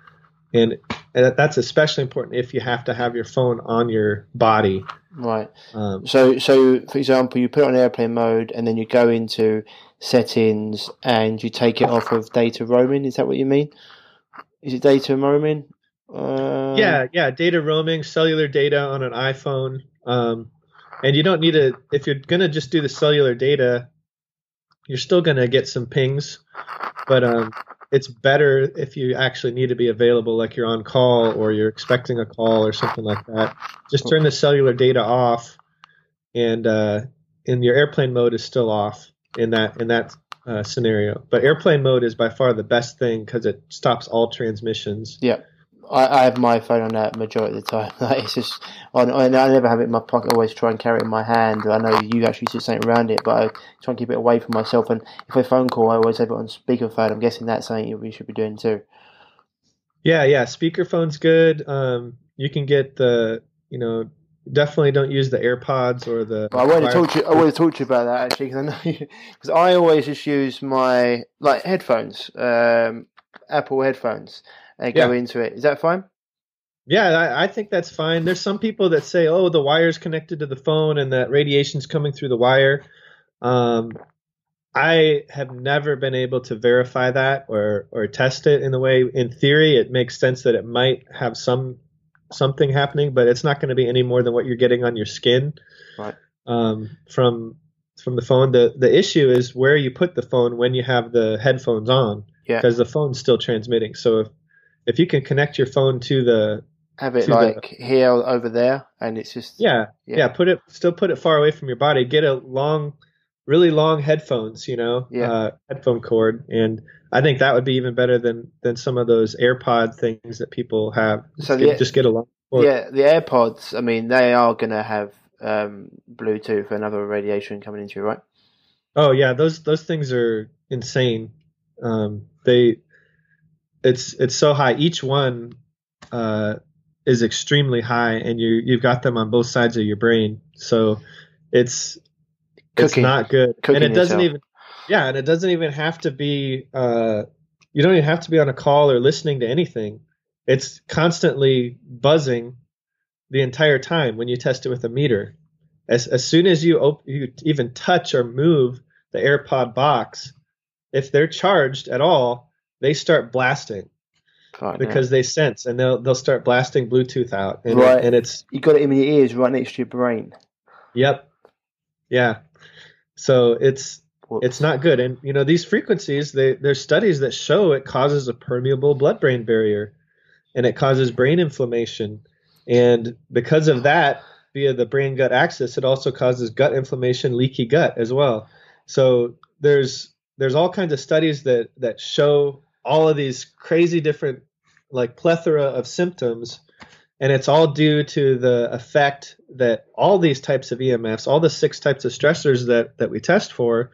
And, and that's especially important if you have to have your phone on your body. Right. Um, so, so for example, you put it on airplane mode, and then you go into settings and you take it off of data roaming. Is that what you mean? Is it data roaming? Uh, yeah, yeah, data roaming, cellular data on an iPhone. Um, and you don't need to if you're gonna just do the cellular data you're still gonna get some pings but um, it's better if you actually need to be available like you're on call or you're expecting a call or something like that. Just turn the cellular data off and uh, and your airplane mode is still off in that in that uh, scenario. But airplane mode is by far the best thing because it stops all transmissions. Yeah I, I, have my phone on that majority of the time. it's just, I, I, never have it in my pocket. I always try and carry it in my hand. I know you actually sit something around it, but I try and keep it away from myself. And if I phone call, I always have it on speakerphone. I'm guessing that's something we should be doing too. Yeah, yeah. Speakerphone's good. Um, you can get the, you know, definitely don't use the AirPods or the. Well, I want to talk to you. I want to talk to you about that actually because I know because I always just use my like headphones, um, Apple headphones and yeah. go into it. Is that fine? Yeah, I, I, think that's fine. There's some people that say, "Oh, the wire's connected to the phone, and that radiation's coming through the wire." Um, I have never been able to verify that or or test it in the way. In theory, it makes sense that it might have some something happening, but it's not going to be any more than what you're getting on your skin right. um, from from the phone. the The issue is where you put the phone when you have the headphones on, because yeah. the phone's still transmitting. So if if you can connect your phone to the have it like the, here over there and it's just yeah, yeah, yeah put it still put it far away from your body. Get a long really long headphones you know yeah. uh, headphone cord and i think that would be even better than than some of those airpod things that people have. So just, the, get, just get a long cord. yeah the airpods i mean they are going to have um, bluetooth and other radiation coming into it right? Oh yeah those those things are insane. Um, they it's it's so high. Each one uh, is extremely high, and you you've got them on both sides of your brain. So it's Cooking. it's not good, Cooking and it doesn't even yeah, and it doesn't even have to be. Uh, you don't even have to be on a call or listening to anything. It's constantly buzzing the entire time when you test it with a meter. As as soon as you op- you even touch or move the AirPod box, if they're charged at all, they start blasting God, because they sense and they'll they'll start blasting Bluetooth out. And, right. and it's you got it in your ears right next to your brain. Yep. Yeah. So it's Whoops. it's not good. And you know, these frequencies, they there's studies that show it causes a permeable blood brain barrier and it causes brain inflammation. And because of that, via the brain gut axis, it also causes gut inflammation, leaky gut as well. So there's there's all kinds of studies that that show all of these crazy different like plethora of symptoms and it's all due to the effect that all these types of EMFs, all the six types of stressors that that we test for,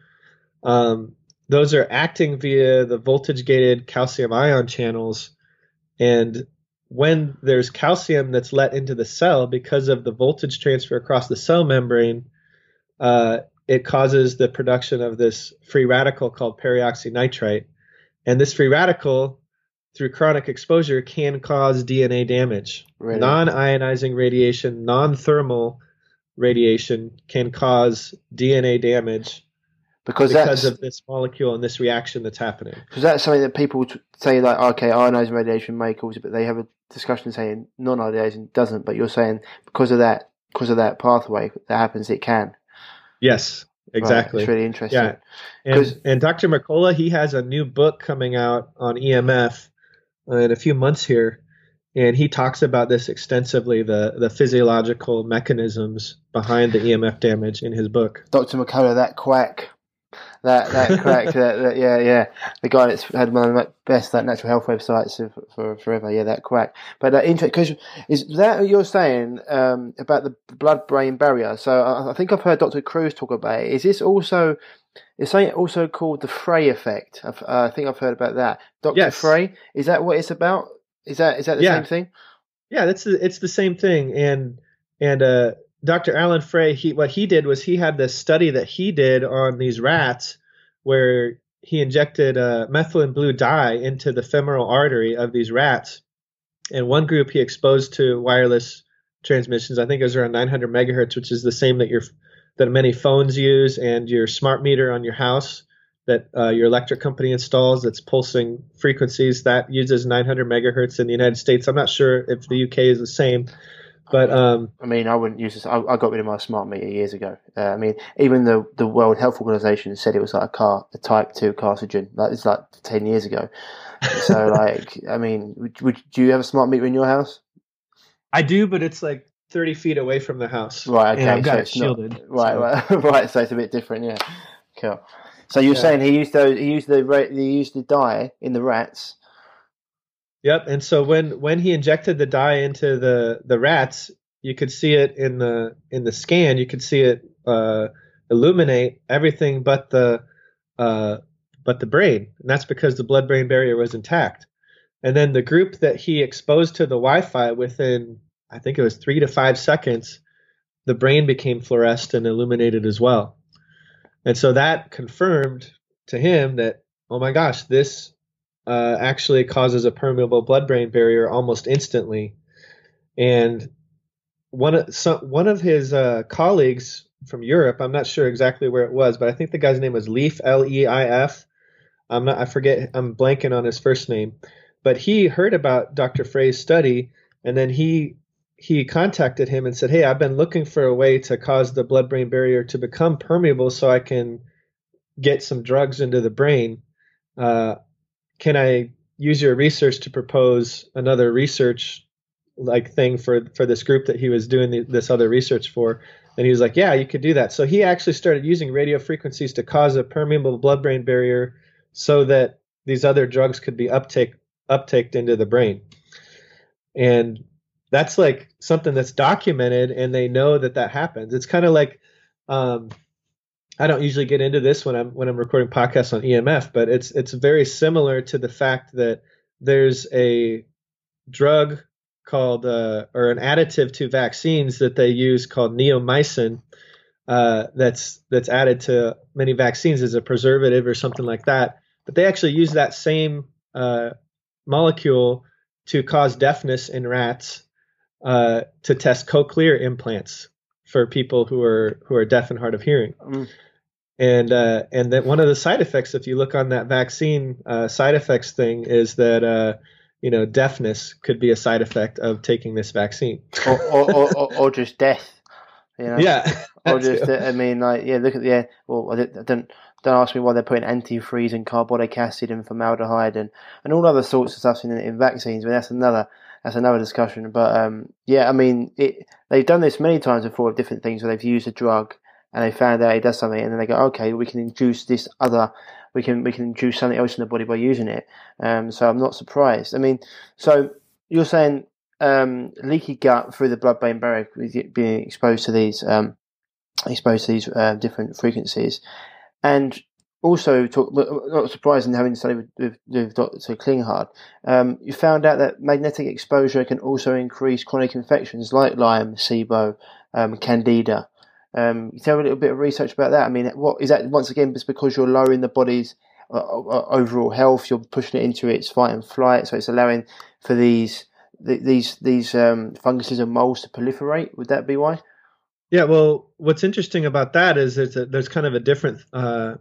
um, those are acting via the voltage gated calcium ion channels, and when there's calcium that's let into the cell because of the voltage transfer across the cell membrane, uh, it causes the production of this free radical called peroxynitrite. And this free radical, through chronic exposure, can cause DNA damage. Really? Non ionizing radiation, non thermal radiation can cause DNA damage because, because of this molecule and this reaction that's happening. because that's something that people say like okay ionizing radiation may cause it, but they have a discussion saying non-ionizing doesn't. But you're saying because of that because of that pathway that happens, it can. Yes, Right, exactly. it's really interesting. Yeah. And, and Dr. Mercola, he has a new book coming out on EMF uh, in a few months here. And he talks about this extensively, the, the physiological mechanisms behind the EMF damage in his book. Dr. Mercola, that quack, that that quack, that, that yeah yeah, the guy that's had one of the best like natural health websites for, for forever. Yeah, that quack. But uh, because is that what you're saying um, about the blood-brain barrier? So I, I think I've heard Dr. Kruse talk about it. Is this also is something also called the Frey effect? I've, uh, I think I've heard about that. Dr. Yes. Frey, is that what it's about? Is that is that the Yeah. same thing? Yeah, that's the, it's the same thing. And and uh, Dr. Alan Frey, he what he did was he had this study that he did on these rats where he injected uh, methylene blue dye into the femoral artery of these rats. And one group he exposed to wireless transmissions. I think it was around 900 megahertz, which is the same that your that many phones use and your smart meter on your house that uh, your electric company installs that's pulsing frequencies that uses 900 megahertz in the United States. I'm not sure if the UK is the same, but um, I mean, I wouldn't use this. I, I got rid of my smart meter years ago. Uh, I mean, even the the World Health Organization said it was like a car, a Type Two carcinogen. That is like ten years ago. So, like, I mean, would, would do you have a smart meter in your house? I do, but it's like 30 feet away from the house. Right. Okay. And I've got so it it's not- shielded. right. so- Right. Right. So it's a bit different. Yeah. Cool. So you're Yeah. saying he used those? He used the he used the dye in the rats. Yep. And so when when he injected the dye into the the rats, you could see it in the in the scan. You could see it uh, illuminate everything but the uh, but the brain, and that's because the blood brain barrier was intact. And then the group that he exposed to the Wi-Fi within, I think it was three to five seconds, the brain became fluoresced and illuminated as well. And so that confirmed to him that, oh my gosh, this uh, actually causes a permeable blood-brain barrier almost instantly. And one of some, one of his uh, colleagues from Europe, I'm not sure exactly where it was, but I think the guy's name was Leif L E I F. I'm not, I forget, I'm blanking on his first name, but he heard about Dr. Frey's study, and then he he contacted him and said, "Hey, I've been looking for a way to cause the blood-brain barrier to become permeable, so I can get some drugs into the brain. Uh, can I use your research to propose another research like thing for for this group that he was doing the, this other research for?" And he was like, "Yeah, you could do that." So he actually started using radio frequencies to cause a permeable blood-brain barrier, so that these other drugs could be uptake uptaked into the brain. And that's like something that's documented and they know that that happens. It's kind of like um, I don't usually get into this when I'm when I'm recording podcasts on EMF, but it's it's very similar to the fact that there's a drug called uh, or an additive to vaccines that they use called neomycin uh, that's that's added to many vaccines as a preservative or something like that. But they actually use that same uh, molecule to cause deafness in rats uh, to test cochlear implants for people who are who are deaf and hard of hearing. Mm. And uh, and that one of the side effects, if you look on that vaccine uh, side effects thing, is that uh, you know deafness could be a side effect of taking this vaccine. or, or, or, or, just death. You know? yeah, Or just, too. I mean, like, yeah, look at the, yeah, well, don't, I don't, don't ask me why they're putting antifreeze and carbolic acid and formaldehyde and, and all other sorts of stuff in, in vaccines, but that's another, that's another discussion. But, um, yeah, I mean, it, they've done this many times before with different things where they've used a drug and they found out it does something and then they go, okay, we can induce this other, we can, we can induce something else in the body by using it. Um, so I'm not surprised. I mean, so you're saying, um, leaky gut through the blood-brain barrier being exposed to these, um, exposed to these uh, different frequencies, and also talk, not surprising having studied with, with, with Dr. Klinghardt, um, you found out that magnetic exposure can also increase chronic infections like Lyme, SIBO, um, Candida. Um, you tell me a little bit of research about that. I mean, what is that? Once again, it's because you're lowering the body's uh, uh overall health. You're pushing it into its fight and flight, so it's allowing for these these these um, funguses and molds to proliferate. Would that be why? Yeah. Well, what's interesting about that is there's a, there's kind of a different uh,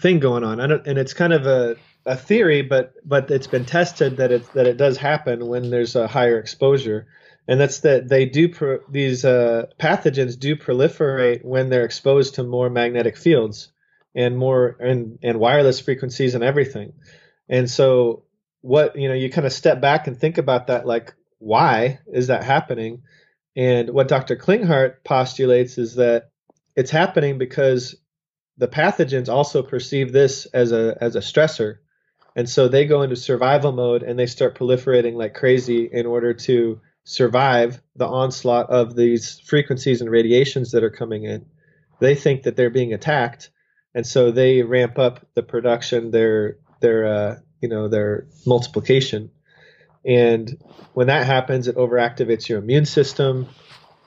thing going on, and it's kind of a a theory, but but it's been tested that it that it does happen when there's a higher exposure and that's that they do pro- these uh, pathogens do proliferate when they're exposed to more magnetic fields and more and and wireless frequencies and everything. And so what you know you kind of step back and think about that like why is that happening? And what Dr. Klinghardt postulates is that it's happening because the pathogens also perceive this as a as a stressor. And so they go into survival mode and they start proliferating like crazy in order to survive the onslaught of these frequencies and radiations that are coming in. They think that they're being attacked, and so they ramp up the production, their their uh, you know their multiplication. And when that happens, it overactivates your immune system,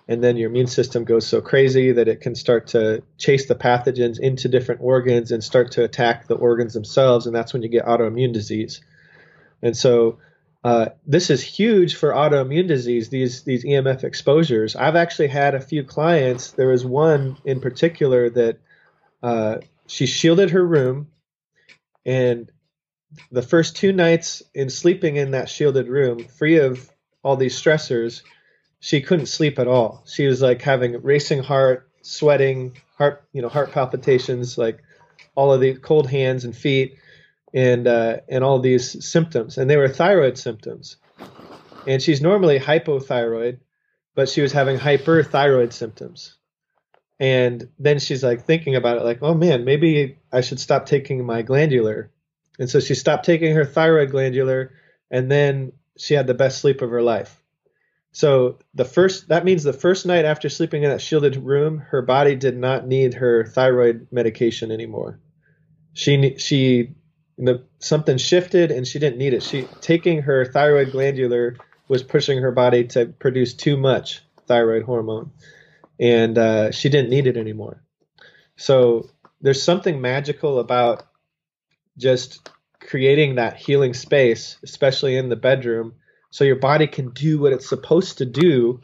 and then your immune system goes so crazy that it can start to chase the pathogens into different organs and start to attack the organs themselves, and that's when you get autoimmune disease. And so uh, this is huge for autoimmune disease. These these EMF exposures. I've actually had a few clients. There was one in particular that uh, she shielded her room, and the first two nights in sleeping in that shielded room, free of all these stressors, she couldn't sleep at all. She was like having racing heart, sweating, heart you know heart palpitations, like all of the cold hands and feet and uh, and all these symptoms, and they were thyroid symptoms. And she's normally hypothyroid, but she was having hyperthyroid symptoms. And then she's like thinking about it, like, oh man, maybe I should stop taking my glandular. And so she stopped taking her thyroid glandular, and then she had the best sleep of her life. So the first that means the first night after sleeping in that shielded room, her body did not need her thyroid medication anymore. She she the, something shifted and she didn't need it. She taking her thyroid glandular was pushing her body to produce too much thyroid hormone, and uh, she didn't need it anymore. So there's something magical about just creating that healing space, especially in the bedroom, so your body can do what it's supposed to do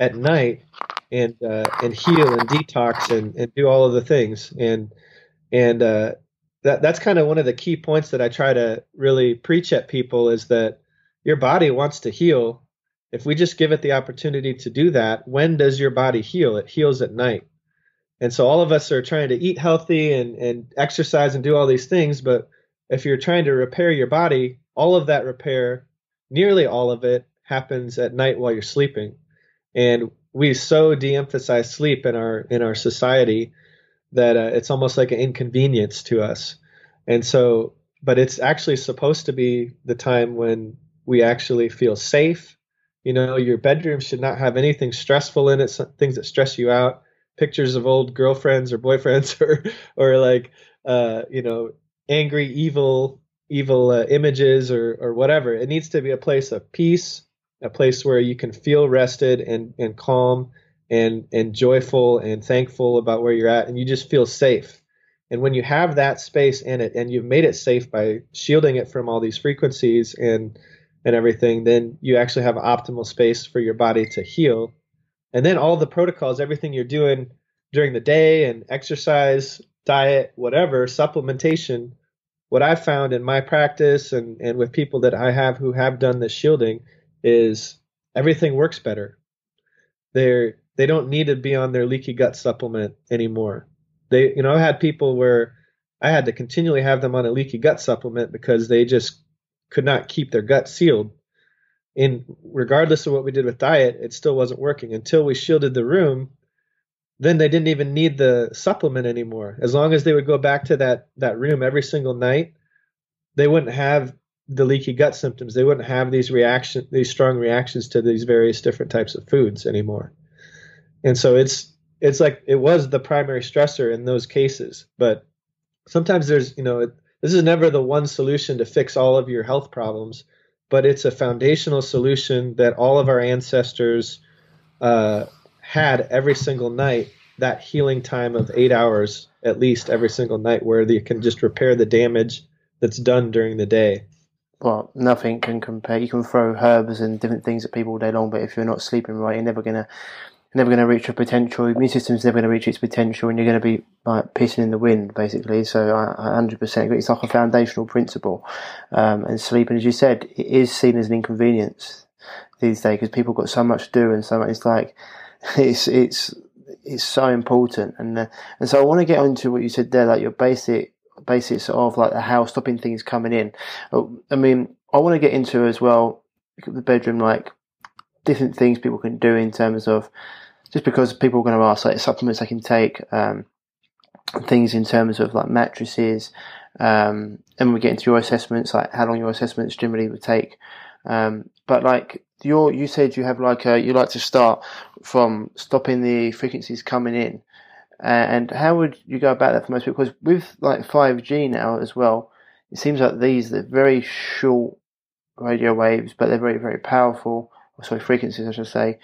at night and uh, and heal and detox and, and do all of the things and and uh, that that's kind of one of the key points that I try to really preach at people is that your body wants to heal. If we just give it the opportunity to do that, when does your body heal? It heals at night. And so all of us are trying to eat healthy and, and exercise and do all these things, but if you're trying to repair your body, all of that repair, nearly all of it, happens at night while you're sleeping. And we so de-emphasize sleep in our in our society that uh, it's almost like an inconvenience to us. And so, but it's actually supposed to be the time when we actually feel safe. You know, your bedroom should not have anything stressful in it, things that stress you out, pictures of old girlfriends or boyfriends or, or like, uh, you know, angry, evil, evil uh, images or, or whatever. It needs to be a place of peace, a place where you can feel rested and, and calm and and joyful and thankful about where you're at and you just feel safe. And when you have that space in it and you've made it safe by shielding it from all these frequencies and and everything then you actually have optimal space for your body to heal. And then all the protocols everything you're doing during the day and exercise diet whatever supplementation what i've found in my practice and and with people that i have who have done this shielding is everything works better. They're they don't need to be on their leaky gut supplement anymore. They, you know, I've had people where I had to continually have them on a leaky gut supplement because they just could not keep their gut sealed. And regardless of what we did with diet, it still wasn't working until we shielded the room. Then they didn't even need the supplement anymore. As long as they would go back to that that room every single night, they wouldn't have the leaky gut symptoms. They wouldn't have these reaction these strong reactions to these various different types of foods anymore and so it's it's like it was the primary stressor in those cases but sometimes there's you know it, this is never the one solution to fix all of your health problems but it's a foundational solution that all of our ancestors uh, had every single night that healing time of eight hours at least every single night where you can just repair the damage that's done during the day. Well, nothing can compare. You can throw herbs and different things at people all day long, but if you're not sleeping right, you're never gonna never going to reach your potential. Your immune system's never going to reach its potential, and you're going to be like pissing in the wind, basically. So I, I 100% agree. It's like a foundational principle. Um, and sleeping, as you said, it is seen as an inconvenience these days because people got so much to do and so much. It's like it's it's it's so important, and uh, and so I want to get onto what you said there, like your basic basics of like house stopping things coming in. Oh, I mean, I want to get into as well the bedroom, like different things people can do in terms of just because people are going to ask like supplements they can take, um, things in terms of like mattresses, um, and we get into your assessments, like how long your assessments generally would take. Um, but like your, you said you have like a, you like to start from stopping the frequencies coming in. and how would you go about that for most people? Because with like 5G now as well, it seems like these, they're very short radio waves, but they're very, very powerful. Or sorry, frequencies, I should say.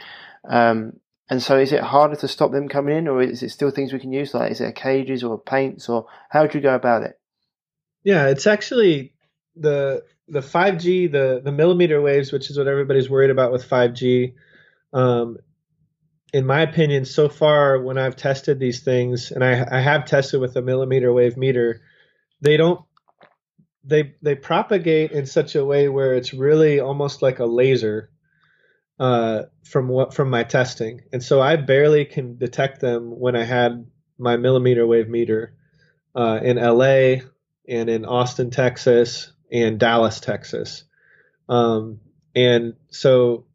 Um, and so, is it harder to stop them coming in, or is it still things we can use? Like, is it cages or paints, or how would you go about it? Yeah, it's actually the the 5G, the the millimeter waves, which is what everybody's worried about with 5G. Um, in my opinion, so far when I've tested these things, and I, I have tested with a millimeter wave meter, they don't they they propagate in such a way where it's really almost like a laser uh, from what from my testing, and so I barely can detect them when I had my millimeter wave meter uh, in LA and in Austin, Texas, and Dallas, Texas, um, and so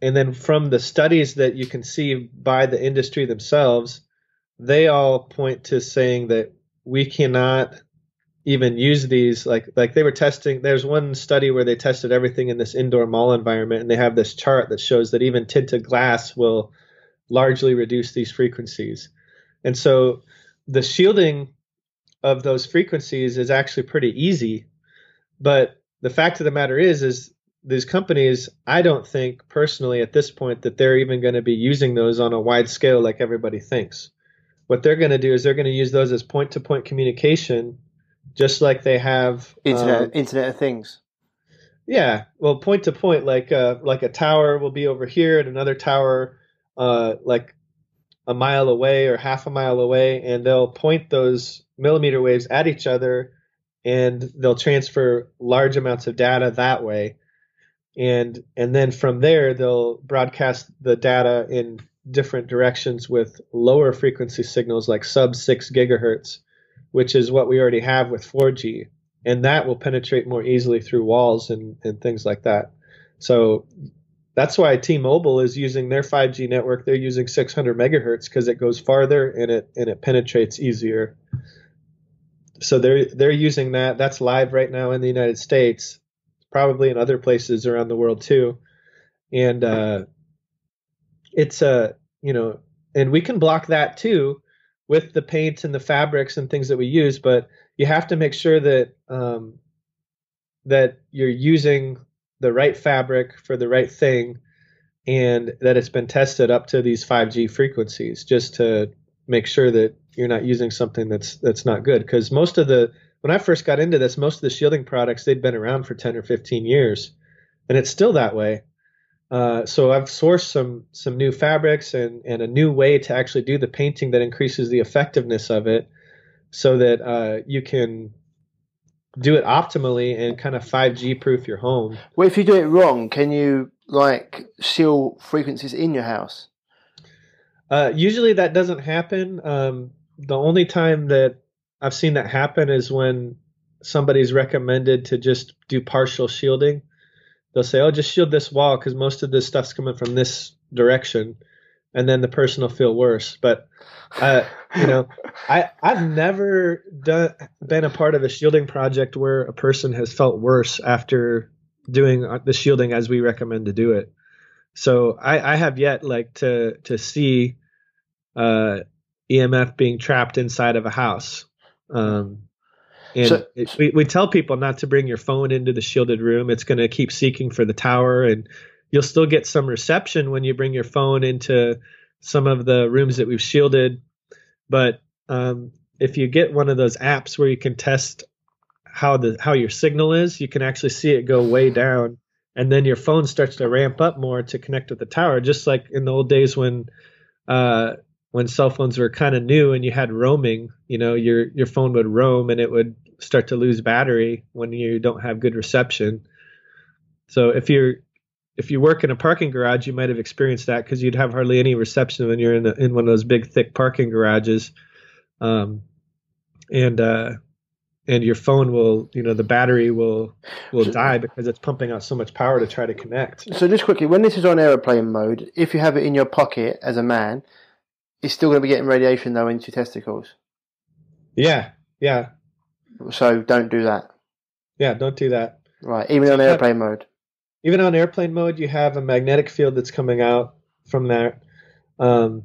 and then from the studies that you can see by the industry themselves, they all point to saying that we cannot even use these like like they were testing there's one study where they tested everything in this indoor mall environment and they have this chart that shows that even tinted glass will largely reduce these frequencies. And so the shielding of those frequencies is actually pretty easy but the fact of the matter is is these companies i don't think personally at this point that they're even going to be using those on a wide scale like everybody thinks. What they're going to do is they're going to use those as point to point communication just like they have internet um, Internet of Things. Yeah, well, point to point, like uh, like a tower will be over here, and another tower, uh, like a mile away or half a mile away, and they'll point those millimeter waves at each other, and they'll transfer large amounts of data that way, and and then from there they'll broadcast the data in different directions with lower frequency signals like sub six gigahertz which is what we already have with 4G, and that will penetrate more easily through walls and, and things like that. So that's why T-Mobile is using their 5G network. They're using 600 megahertz because it goes farther and it and it penetrates easier. So they're they're using that. That's live right now in the United States, probably in other places around the world too. And uh, it's a uh, you know, and we can block that too with the paints and the fabrics and things that we use, but you have to make sure that um, that you're using the right fabric for the right thing and that it's been tested up to these 5G frequencies just to make sure that you're not using something that's that's not good. Because most of the when I first got into this most of the shielding products they'd been around for 10 or 15 years and it's still that way uh, so I've sourced some some new fabrics and and a new way to actually do the painting that increases the effectiveness of it, so that uh, you can do it optimally and kind of 5G proof your home. Well, if you do it wrong, can you like seal frequencies in your house? Uh, usually that doesn't happen. Um, the only time that I've seen that happen is when somebody's recommended to just do partial shielding they'll say, "Oh, just shield this wall because most of this stuff's coming from this direction," and then the person will feel worse. But uh, you know, I I've never done been a part of a shielding project where a person has felt worse after doing uh, the shielding as we recommend to do it. So I, I have yet like to to see uh, EMF being trapped inside of a house. Um, and so, it, we, we tell people not to bring your phone into the shielded room. It's going to keep seeking for the tower, and you'll still get some reception when you bring your phone into some of the rooms that we've shielded. But um, if you get one of those apps where you can test how the how your signal is, you can actually see it go way down, and then your phone starts to ramp up more to connect with the tower, just like in the old days when uh, when cell phones were kind of new and you had roaming. You know, your your phone would roam and it would start to lose battery when you don't have good reception. So if you're if you work in a parking garage, you might have experienced that because you'd have hardly any reception when you're in a, in one of those big thick parking garages, um, and uh, and your phone will you know the battery will will die because it's pumping out so much power to try to connect. So just quickly, when this is on aeroplane mode, if you have it in your pocket as a man, it's still going to be getting radiation though into your testicles. Yeah, yeah. So don't do that. Yeah, don't do that. Right, even on airplane mode even on airplane mode, you have a magnetic field that's coming out from there. Um,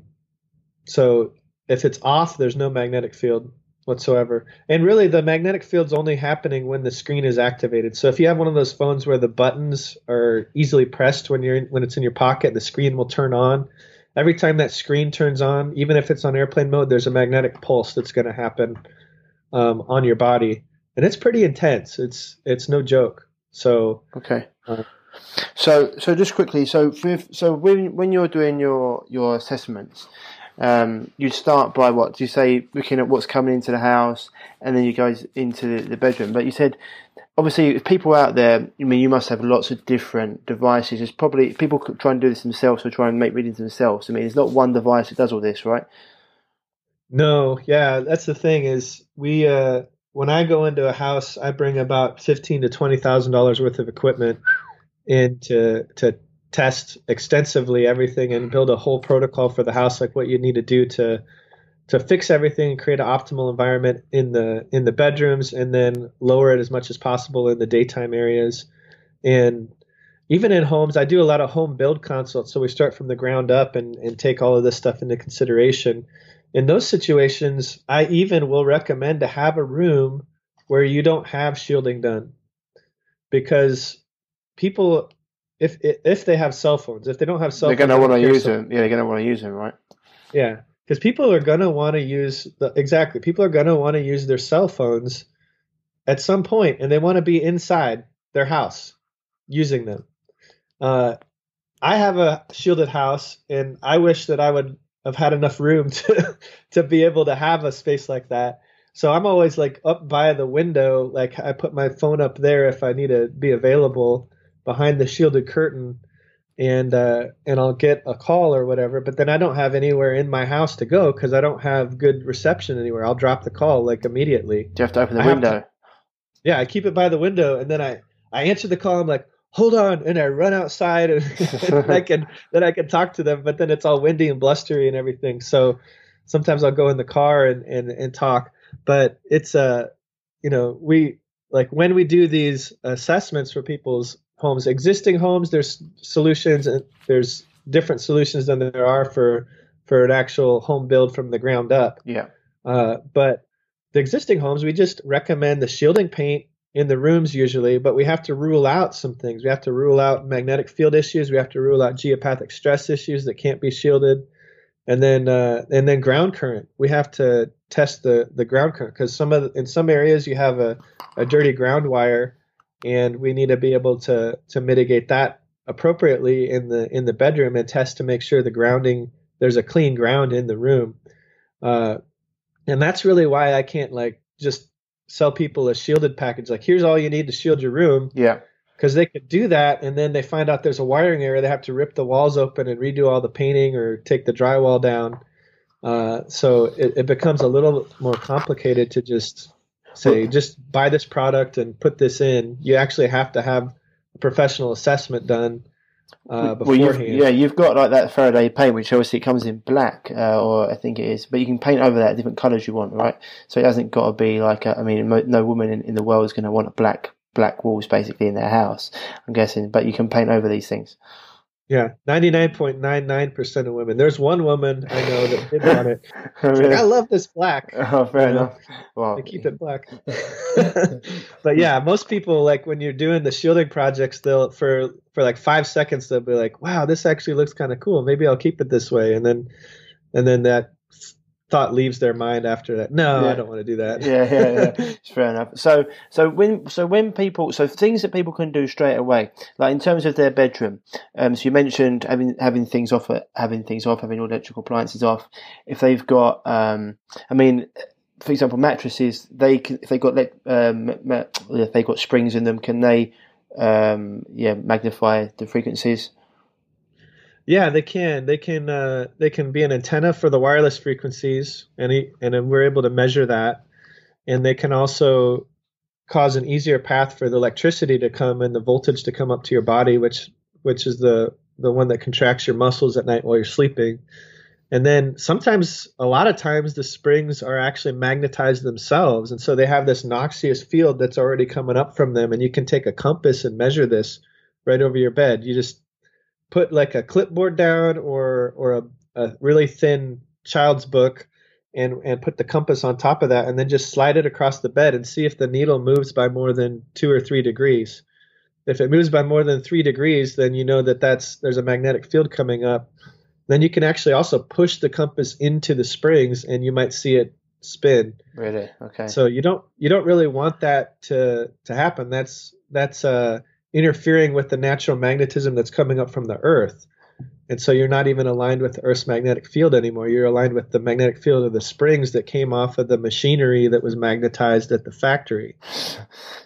so if it's off, there's no magnetic field whatsoever. And really, the magnetic field's only happening when the screen is activated. So if you have one of those phones where the buttons are easily pressed when you're in, when it's in your pocket, the screen will turn on. Every time that screen turns on, even if it's on airplane mode, there's a magnetic pulse that's going to happen um, on your body, and it's pretty intense. It's it's no joke. So okay. Uh, so, so just quickly, so so when when you're doing your your assessments, um, you start by what? Do you say looking at what's coming into the house, and then you go into the, the bedroom? But you said obviously, people out there, I mean, you must have lots of different devices. It's probably people try and do this themselves or try and make readings themselves. I mean, it's not one device that does all this, right? No, yeah, that's the thing is we uh, when I go into a house, I bring about fifteen to twenty thousand dollars worth of equipment in to to test extensively everything and build a whole protocol for the house, like what you need to do to to fix everything and create an optimal environment in the in the bedrooms and then lower it as much as possible in the daytime areas. And even in homes i do a lot of home build consults. So we start from the ground up and, and take all of this stuff into consideration. In those situations i even will recommend to have a room where you don't have shielding done. Because people if if they have cell phones, if they don't have cell they're phones, they're gonna want to use them. Yeah, they're gonna want to use them, right? Yeah, because people are gonna want to use the exactly. People are gonna want to use their cell phones at some point, and they want to be inside their house using them. Uh, I have a shielded house, and I wish that I would have had enough room to to be able to have a space like that. So I'm always like up by the window, like I put my phone up there if I need to be available behind the shielded curtain and uh, and I'll get a call or whatever, but then I don't have anywhere in my house to go because I don't have good reception anywhere. I'll drop the call like immediately. Do you have to open the I window? To, yeah, I keep it by the window, and then I I answer the call. I'm like, hold on, and I run outside, and, and I can then I can talk to them. But then it's all windy and blustery and everything. So sometimes I'll go in the car and and and talk. But it's uh you know we like when we do these assessments for people's homes. Existing homes, there's solutions and there's different solutions than there are for for an actual home build from the ground up. Yeah. Uh, but the existing homes, we just recommend the shielding paint in the rooms usually, but we have to rule out some things. We have to rule out magnetic field issues. We have to rule out geopathic stress issues that can't be shielded, and then uh, and then ground current. We have to test the the ground current because some of the, in some areas you have a, a dirty ground wire and we need to be able to to mitigate that appropriately in the in the bedroom and test to make sure the grounding there's a clean ground in the room. Uh, and that's really why i can't like just sell people a shielded package like here's all you need to shield your room. Yeah. Because they could do that and then they find out there's a wiring area they have to rip the walls open and redo all the painting or take the drywall down. Uh, so it, it becomes a little more complicated to just say just buy this product and put this in. You actually have to have a professional assessment done uh, beforehand. Well, you've, yeah, you've got like that Faraday paint, which obviously comes in black, uh, or I think it is, but you can paint over that different colours you want, right? So it hasn't got to be like a, I mean, no woman in, in the world is going to want a black black walls basically in their house. I'm guessing, but you can paint over these things. Yeah, ninety nine point nine nine percent of women. There's one woman I know that did want it. really? like, I love this black. Oh, fair you know? enough. Well, I keep it black. but yeah, most people like when you're doing the shielding projects, they'll for for like five seconds they'll be like, "Wow, this actually looks kind of cool. Maybe I'll keep it this way." And then and then that thought leaves their mind after that. No, Yeah. I don't want to do that. yeah, yeah, yeah. Fair enough. So, so when, so when people, so things that people can do straight away, like in terms of their bedroom. Um, so you mentioned having having things off, having things off, having all electrical appliances off. If they've got, um, I mean, for example, mattresses, they can if they got um, if they got springs in them, can they, um, yeah, magnify the frequencies? Yeah, they can. They can. Uh, they can be an antenna for the wireless frequencies, and he, and we're able to measure that. And they can also cause an easier path for the electricity to come and the voltage to come up to your body, which which is the the one that contracts your muscles at night while you're sleeping. And then sometimes, a lot of times, the springs are actually magnetized themselves, and so they have this noxious field that's already coming up from them. And you can take a compass and measure this right over your bed. You just put like a clipboard down or or a, a really thin child's book and and put the compass on top of that and then just slide it across the bed and see if the needle moves by more than two or three degrees if it moves by more than three degrees then you know that that's there's a magnetic field coming up then you can actually also push the compass into the springs and you might see it spin Really? Okay. so you don't you don't really want that to to happen. That's that's uh, interfering with the natural magnetism that's coming up from the Earth, and so you're not even aligned with the Earth's magnetic field anymore. You're aligned with the magnetic field of the springs that came off of the machinery that was magnetized at the factory.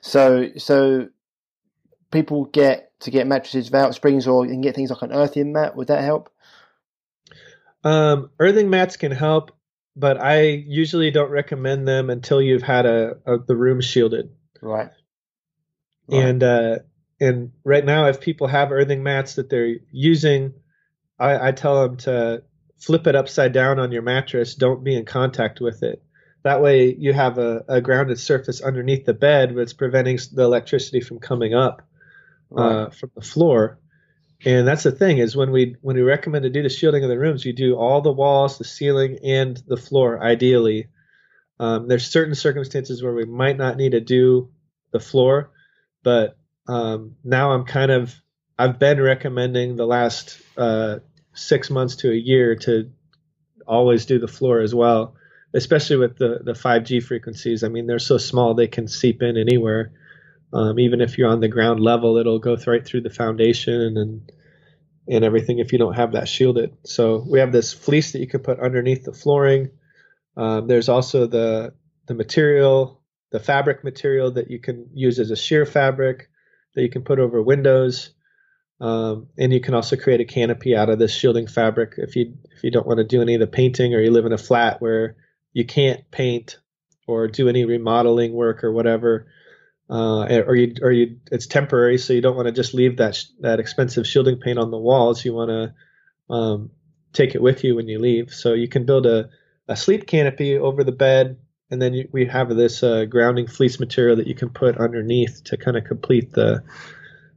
So, so people get to get mattresses without springs, or you can get things like an earthing mat. Would that help? Um, earthing mats can help, but I usually don't recommend them until you've had a, a the room shielded. Right. Right. and uh, and right now if people have earthing mats that they're using I, I tell them to flip it upside down on your mattress. Don't be in contact with it. That way you have a, a grounded surface underneath the bed but it's preventing the electricity from coming up uh, from the floor. And that's the thing is when we when we recommend to do the shielding of the rooms you do all the walls the ceiling and the floor ideally. Um, there's certain circumstances where we might not need to do the floor but um, now I'm kind of I've been recommending the last uh, six months to a year to always do the floor as well, especially with the the 5G frequencies. I mean, they're so small they can seep in anywhere. Um, even if you're on the ground level, it'll go right through the foundation and and everything if you don't have that shielded. So we have this fleece that you can put underneath the flooring. Um, there's also the the material, the fabric material that you can use as a sheer fabric that you can put over windows. Um, and you can also create a canopy out of this shielding fabric if you if you don't want to do any of the painting or you live in a flat where you can't paint or do any remodeling work or whatever, uh, or you or you it's temporary, so you don't want to just leave that sh- that expensive shielding paint on the walls. You want to um, take it with you when you leave. So you can build a, a sleep canopy over the bed, and then you, we have this uh, grounding fleece material that you can put underneath to kind of complete the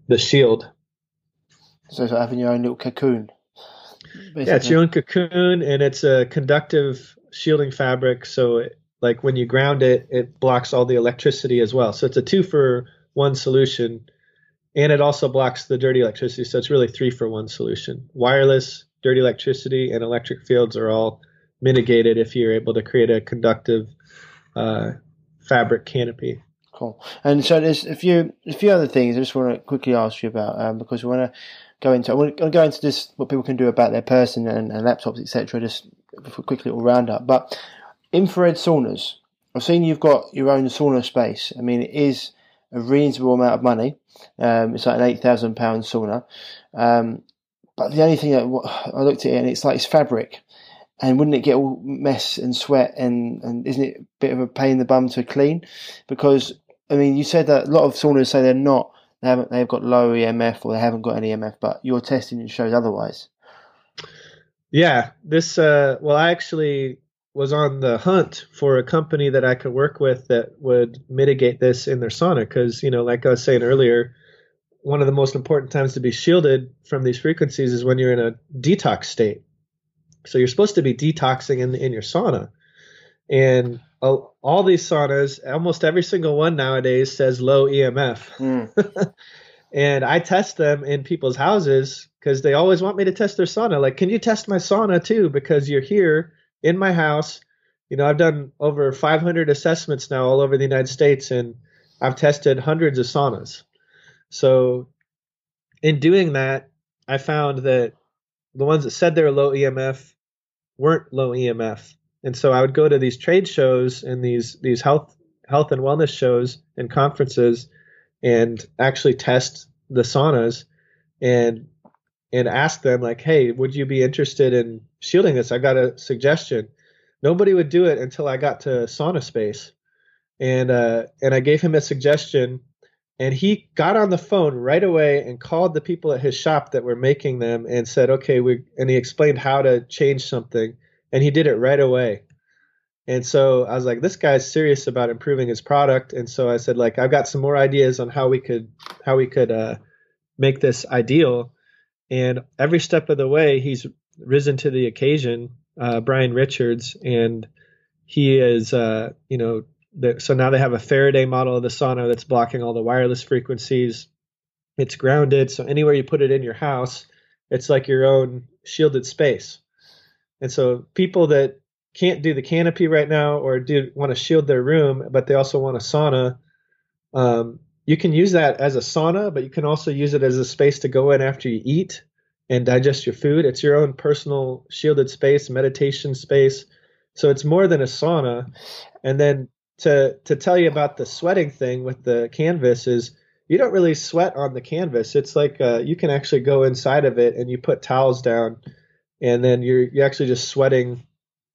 the shield. So, like having your own little cocoon. Yeah, it's your own cocoon, and it's a conductive shielding fabric. So, it, like when you ground it, it blocks all the electricity as well. So it's a two for one solution, and it also blocks the dirty electricity. So it's really three for one solution. Wireless, dirty electricity, and electric fields are all mitigated if you're able to create a conductive uh, fabric canopy. Cool. And so there's a few a few other things I just want to quickly ask you about um, because we want to go into I want to go into this what people can do about their person and, and laptops etc. Just a quick little roundup. But infrared saunas. I've seen you've got your own sauna space. I mean, it is a reasonable amount of money. Um, it's like an eight thousand pound sauna. Um, but the only thing that I looked at it and it's like it's fabric. And wouldn't it get all mess and sweat and, and isn't it a bit of a pain in the bum to clean? Because I mean, you said that a lot of saunas say they're not, they haven't, they've got low EMF or they haven't got any EMF, but your testing shows otherwise. Yeah, this uh well I actually was on the hunt for a company that I could work with that would mitigate this in their sauna cuz you know like I was saying earlier one of the most important times to be shielded from these frequencies is when you're in a detox state. So you're supposed to be detoxing in in your sauna. And all, all these saunas, almost every single one nowadays says low EMF. Mm. and I test them in people's houses because they always want me to test their sauna. Like, can you test my sauna too? Because you're here in my house you know, I've done over 500 assessments now all over the United States, and I've tested hundreds of saunas. So, in doing that, I found that the ones that said they were low EMF weren't low EMF. And so I would go to these trade shows and these these health health and wellness shows and conferences and actually test the saunas and and ask them like, "Hey, would you be interested in shielding this? I got a suggestion." Nobody would do it until I got to Sauna Space, and uh, and I gave him a suggestion, and he got on the phone right away and called the people at his shop that were making them and said, "Okay, we," and he explained how to change something, and he did it right away. And so I was like, this guy's serious about improving his product. And so I said, like, I've got some more ideas on how we could how we could uh, make this ideal. And every step of the way, he's risen to the occasion, uh, Brian Richards, and he is, uh, you know, so now they have a Faraday model of the sauna that's blocking all the wireless frequencies. It's grounded, so anywhere you put it in your house, it's like your own shielded space. And so people that can't do the canopy right now or do want to shield their room, but they also want a sauna, um, you can use that as a sauna, but you can also use it as a space to go in after you eat and digest your food. It's your own personal shielded space, meditation space. So it's more than a sauna. And then to to tell you about the sweating thing with the canvas is you don't really sweat on the canvas. It's like uh, you can actually go inside of it and you put towels down, and then you're you're actually just sweating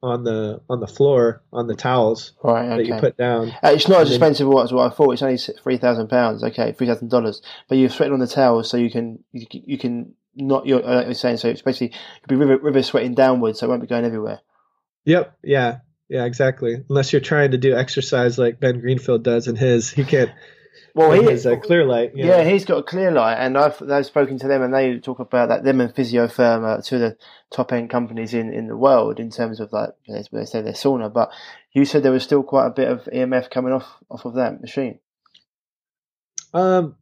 on the on the floor on the towels right, okay. that you put down. Uh, it's not as expensive as what I thought. It's only three thousand pounds. Okay, three thousand dollars. But you're sweating on the towels, so you can you, you can not you're, like you're saying. So it's basically you be river, river sweating downwards, so it won't be going everywhere. Yep. Yeah. Yeah. Exactly. Unless you're trying to do exercise like Ben Greenfield does in his, he can't. Well, he has a Clearlight. Yeah, know. he's got a Clearlight, and I've I've spoken to them, and they talk about that. Them and Physiotherm are two of the top end companies in, in the world in terms of like they say their sauna. But you said there was still quite a bit of EMF coming off off of that machine. Um,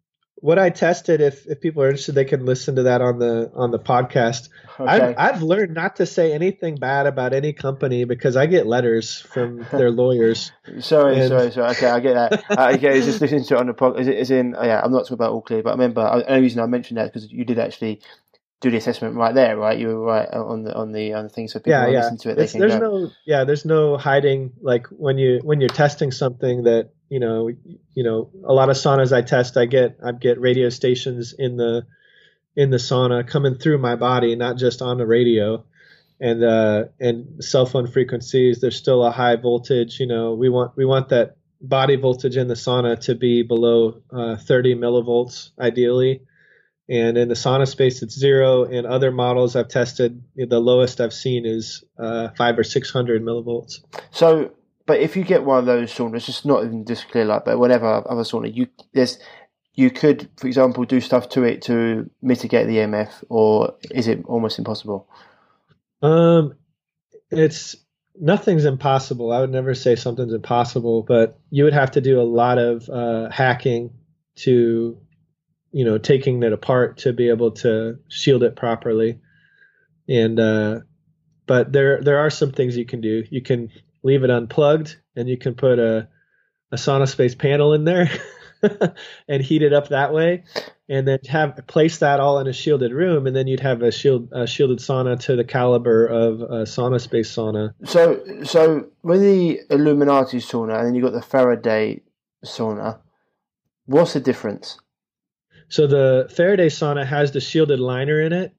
what I tested, if if people are interested, they can listen to that on the on the podcast. Okay. I've, I've learned not to say anything bad about any company because I get letters from their lawyers. sorry, and... sorry, sorry. Okay, I get that. uh, okay, just listening to it on the podcast. Is, it, is in? Oh, yeah, I'm not talking about all clear, but I remember. The only reason I mentioned that because you did actually do the assessment right there, right? You were right on the on the on the thing, so people yeah, yeah. listen to it. there's go. no yeah, there's no hiding. Like when you when you're testing something that you know you know a lot of saunas I test, I get I get radio stations in the in the sauna coming through my body, not just on the radio. And uh, and cell phone frequencies, there's still a high voltage. You know, we want we want that body voltage in the sauna to be below uh, 30 millivolts, ideally and in the sauna space it's zero in other models i've tested the lowest i've seen is uh, five or six hundred millivolts so but if you get one of those saunas just not even just Clearlight but whatever other sauna you there's you could for example do stuff to it to mitigate the emf or is it almost impossible? Um it's nothing's impossible. I would never say something's impossible but you would have to do a lot of uh, hacking to you know taking it apart to be able to shield it properly. And uh, but there there are some things you can do. You can leave it unplugged and you can put a a sauna space panel in there and heat it up that way. And then have place that all in a shielded room and then you'd have a shield a shielded sauna to the caliber of a sauna space sauna. So so with the illuminati sauna and then you've got the faraday sauna what's the difference? So the Faraday sauna has the shielded liner in it,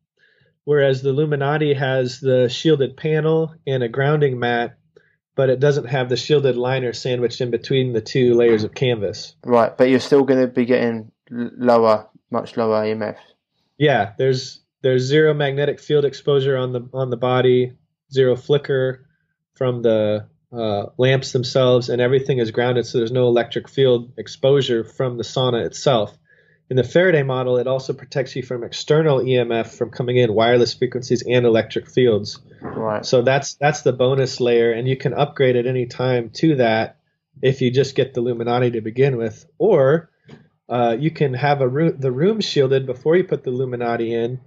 whereas the Illuminati has the shielded panel and a grounding mat, but it doesn't have the shielded liner sandwiched in between the two layers of canvas. Right, but you're still going to be getting lower, much lower EMF. Yeah, there's there's zero magnetic field exposure on the on the body, zero flicker from the uh, lamps themselves, and everything is grounded, so there's no electric field exposure from the sauna itself. In the Faraday model, it also protects you from external EMF from coming in, wireless frequencies and electric fields. Right. So that's that's the bonus layer, and you can upgrade at any time to that if you just get the Illuminati to begin with, or uh, you can have a room, the room shielded before you put the Illuminati in,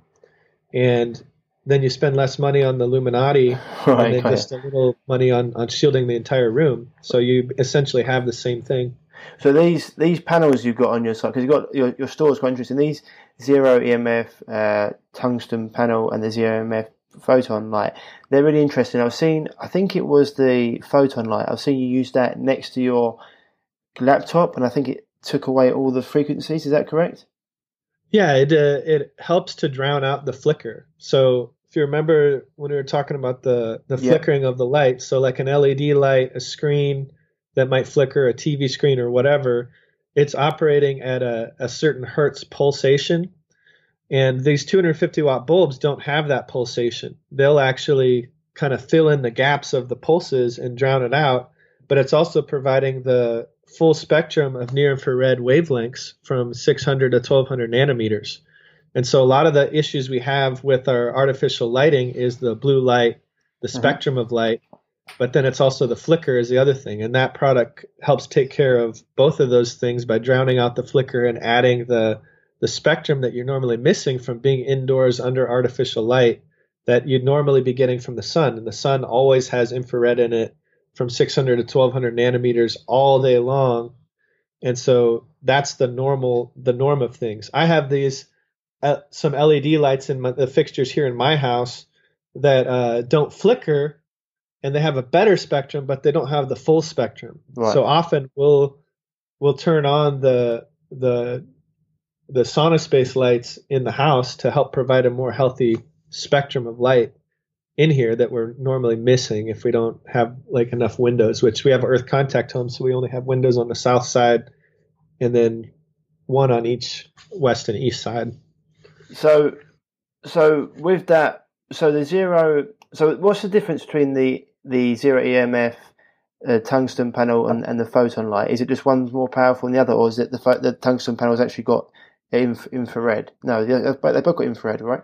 and then you spend less money on the Illuminati Right, and then just a little money on, on shielding the entire room. So you essentially have the same thing. So these these panels you've got on your site because you've got your your store is quite interesting. These zero EMF uh, tungsten panel and the zero EMF photon light. They're really interesting. I've seen. I think it was the photon light. I've seen you use that next to your laptop, and I think it took away all the frequencies. Is that correct? Yeah, it uh, it helps to drown out the flicker. So if you remember when we were talking about the the Yeah. flickering of the light, so like an LED light, a screen that might flicker, a TV screen or whatever, it's operating at a, a certain hertz pulsation. And these 250 watt bulbs don't have that pulsation. They'll actually kind of fill in the gaps of the pulses and drown it out. But it's also providing the full spectrum of near infrared wavelengths from 600 to 1200 nanometers. And so a lot of the issues we have with our artificial lighting is the blue light, the mm-hmm. spectrum of light, but then it's also the flicker is the other thing. And that product helps take care of both of those things by drowning out the flicker and adding the the spectrum that you're normally missing from being indoors under artificial light that you'd normally be getting from the sun. And the sun always has infrared in it from 600 to 1200 nanometers all day long. And so that's the normal, the norm of things. I have these, uh, some LED lights in my, the fixtures here in my house that uh, don't flicker and they have a better spectrum, but they don't have the full spectrum. Right. So often we'll, we'll turn on the, the, the SaunaSpace lights in the house to help provide a more healthy spectrum of light in here that we're normally missing if we don't have like enough windows which we have earth contact homes so we only have windows on the south side and then one on each west and east side So, so with that, so the zero. So what's the difference between the the zero EMF uh, tungsten panel and, and the photon light? Is it just one's more powerful than the other, or is it the the tungsten panel has actually got inf- infrared? No, they both got infrared, right?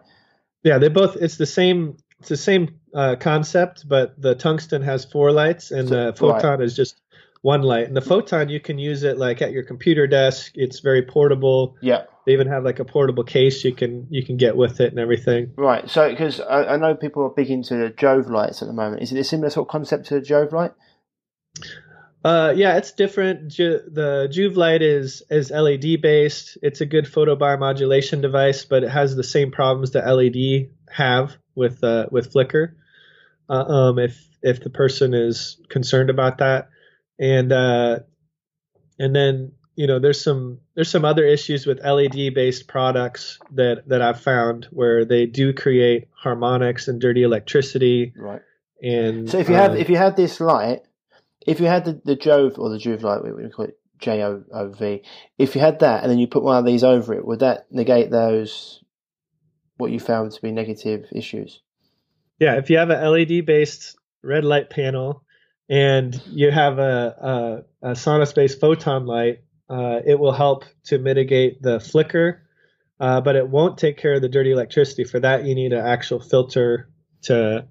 yeah they both it's the same it's the same uh, concept but the tungsten has four lights and So- the photon is just one light and the photon you can use it like at your computer desk it's very portable Yeah. they even have like a portable case you can you can get with it and everything Right. So because I, I know people are big into the Jove lights at the moment. Is it a similar sort of concept to the Jove light? Uh, yeah, it's different. Ju- the Joovv light is is LED based. It's a good photobiomodulation device, but it has the same problems that LED have with uh, with flicker. Uh, um, if if the person is concerned about that, and uh, and then you know there's some there's some other issues with LED based products that that I've found where they do create harmonics and dirty electricity. Right. And So if you had uh, if you had this light, if you had the, the Jove or the Joovv light, we we call it J O O V. If you had that and then you put one of these over it, would that negate those what you found to be negative issues? Yeah, if you have a LED based red light panel and you have a, a, a SaunaSpace photon light, uh, it will help to mitigate the flicker, uh, but it won't take care of the dirty electricity. For that, you need an actual filter to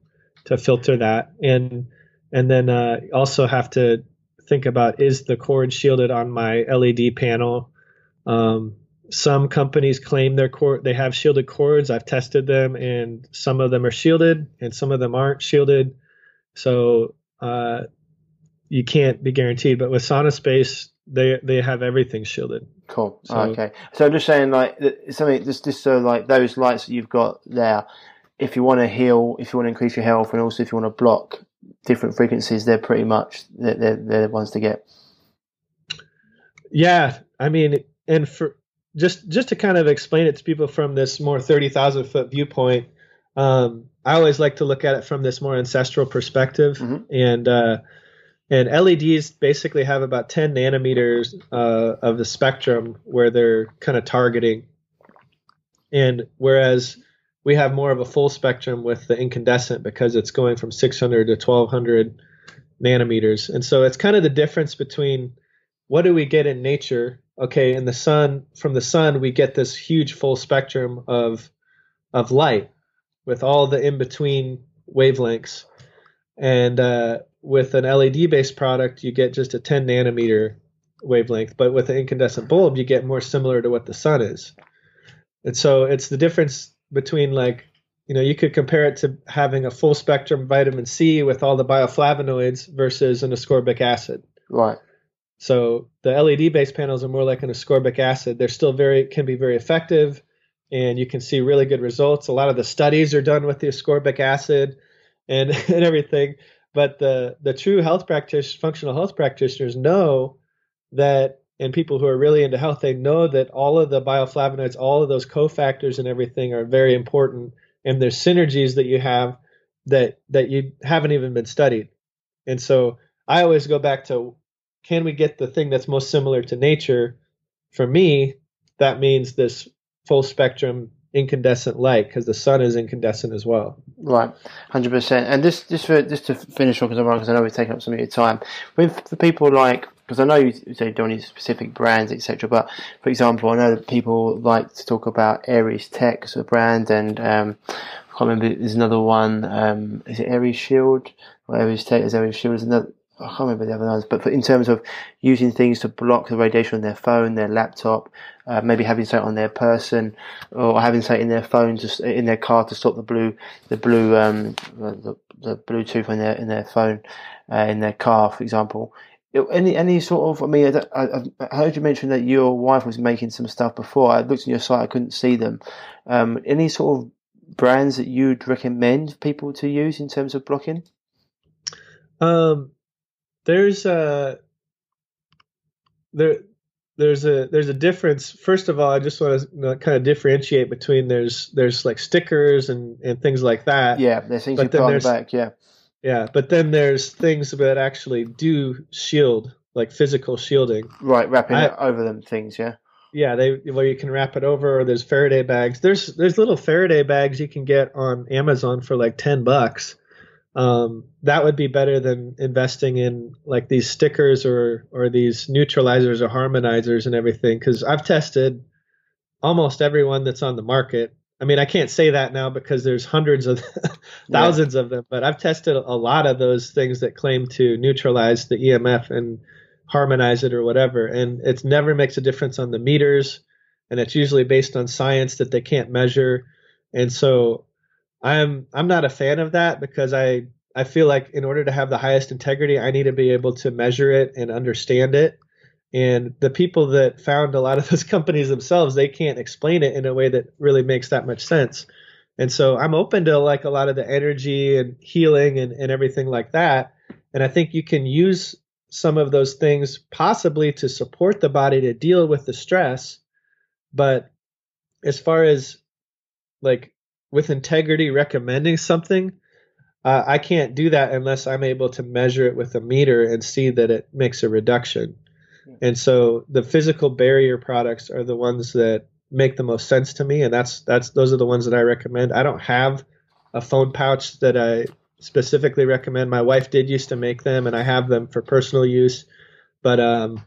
to filter that, and and then uh, also have to think about is the cord shielded on my LED panel. Um, some companies claim their cord they have shielded cords. I've tested them, and some of them are shielded, and some of them aren't shielded. So uh, you can't be guaranteed. But with SaunaSpace, they they have everything shielded. Cool. So- okay. So I'm just saying, like something just just so like those lights that you've got there. If you want to heal, if you want to increase your health, and also if you want to block different frequencies, they're pretty much they're they're, they're the ones to get. Yeah, I mean, and for just just to kind of explain it to people from this more thirty thousand foot viewpoint, um, I always like to look at it from this more ancestral perspective, Mhm. and uh, and LEDs basically have about ten nanometers uh, of the spectrum where they're kind of targeting, and whereas we have more of a full spectrum with the incandescent because it's going from 600 to 1200 nanometers, and so it's kind of the difference between what do we get in nature? Okay, in the sun, from the sun, we get this huge full spectrum of of light with all the in between wavelengths, and uh, with an LED based product, you get just a 10 nanometer wavelength. But with an incandescent bulb, you get more similar to what the sun is. And so it's the difference between like you know, you could compare it to having a full spectrum vitamin C with all the bioflavonoids versus an ascorbic acid. Right. So the LED based panels are more like an ascorbic acid. They're still very can be very effective, and you can see really good results. A lot of the studies are done with the ascorbic acid, and and everything. But the the true health practitioners, functional health practitioners, know that, and people who are really into health, they know that all of the bioflavonoids, all of those cofactors, and everything are very important, and there's synergies that you have that that you haven't even been studied. And so I always go back to can we get the thing that's most similar to nature? For me, that means this full spectrum incandescent light because the sun is incandescent as well. Right, hundred percent. And this, just for just to finish off, because I know we've taken up some of your time with the people like because I know you say don't need specific brands, etc. But for example, I know that people like to talk about Aires Tech as a brand, and um, I can't remember. There's another one. Um, is it Aries Shield or Aires Tech? Is Aries Shield? Is another I can't remember the other ones, but for, in terms of using things to block the radiation on their phone, their laptop, uh, maybe having something on their person, or having something in their phone, to, in their car to stop the blue, the blue, um, the, the Bluetooth in their in their phone, uh, in their car, for example. Any any sort of, I mean, I, I, heard you mention that your wife was making some stuff before. I looked on your site, I couldn't see them. Um, any sort of brands that you'd recommend people to use in terms of blocking? Um, there's a there there's a there's a difference. First of all, I just want to kind of differentiate between there's there's like stickers and and things like that. Yeah, there's things but you put back. Yeah, yeah, but then there's things that actually do shield, like physical shielding. Right, wrapping I, over them things. Yeah. Yeah, they where you can wrap it over. Or there's Faraday bags. There's there's little Faraday bags you can get on Amazon for like ten bucks um, that would be better than investing in like these stickers or or these neutralizers or harmonizers and everything because i've tested almost everyone that's on the market i mean i can't say that now because there's hundreds of thousands yeah. of them but i've tested a lot of those things that claim to neutralize the emf and harmonize it or whatever and it never makes a difference on the meters and it's usually based on science that they can't measure and so I'm I'm not a fan of that because I I feel like in order to have the highest integrity, I need to be able to measure it and understand it. And the people that found a lot of those companies themselves, they can't explain it in a way that really makes that much sense. And so I'm open to like a lot of the energy and healing and, and everything like that. And I think you can use some of those things possibly to support the body to deal with the stress. But as far as like with integrity recommending something, uh, I can't do that unless I'm able to measure it with a meter and see that it makes a reduction. And so the physical barrier products are the ones that make the most sense to me, and that's that's those are the ones that I recommend. I don't have a phone pouch that I specifically recommend. My wife did used to make them, and I have them for personal use. But um,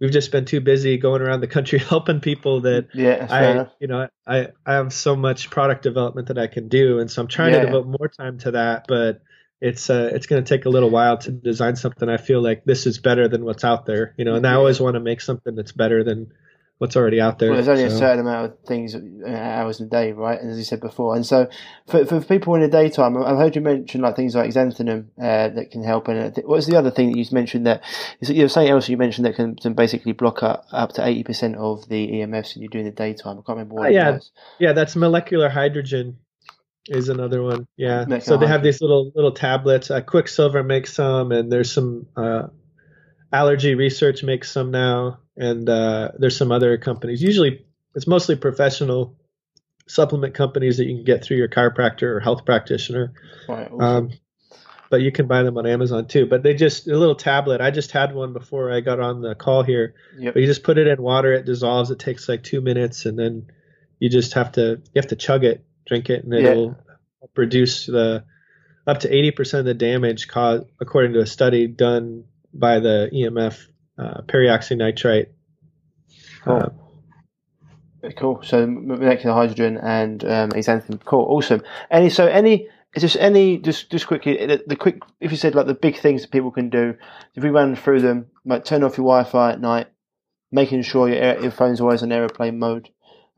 we've just been too busy going around the country helping people that yeah, I you know I I have so much product development that I can do. And so I'm trying yeah, to devote more time to that but it's uh it's going to take a little while to design something I feel like this is better than what's out there you know and I always want to make something that's better than what's already out there. Well, there's only so. a certain amount of things, uh, hours a day, right? And as you said before, and so for, for people in the daytime, I've heard you mention like things like xanthanum uh, that can help. And what was the other thing that you mentioned that you were saying else you mentioned that can, can basically block up, up to eighty percent of the EMFs that you do in the daytime. I can't remember what. Uh, yeah, yeah, that's molecular hydrogen. Is another one, yeah. Molecular so they have these little little tablets. Uh, Quicksilver makes some, and there's some uh, allergy research makes some now and uh, there's some other companies. Usually, it's mostly professional supplement companies that you can get through your chiropractor or health practitioner. Right, awesome. um, but you can buy them on Amazon too. But they just a little tablet. I just had one before I got on the call here. Yep. But you just put it in water, it dissolves. It takes like two minutes, and then you just have to you have to chug it, drink it, and it'll reduce the up to eighty percent of the damage caused, according to a study done by the EMF uh, peroxynitrite. Cool. Uh, cool. So molecular hydrogen and um, xanthan. Cool. Awesome. Any so any just any just just quickly the, the, quick if you said like the big things that people can do if we run through them like turn off your Wi-Fi at night, making sure your your phone's always on airplane mode.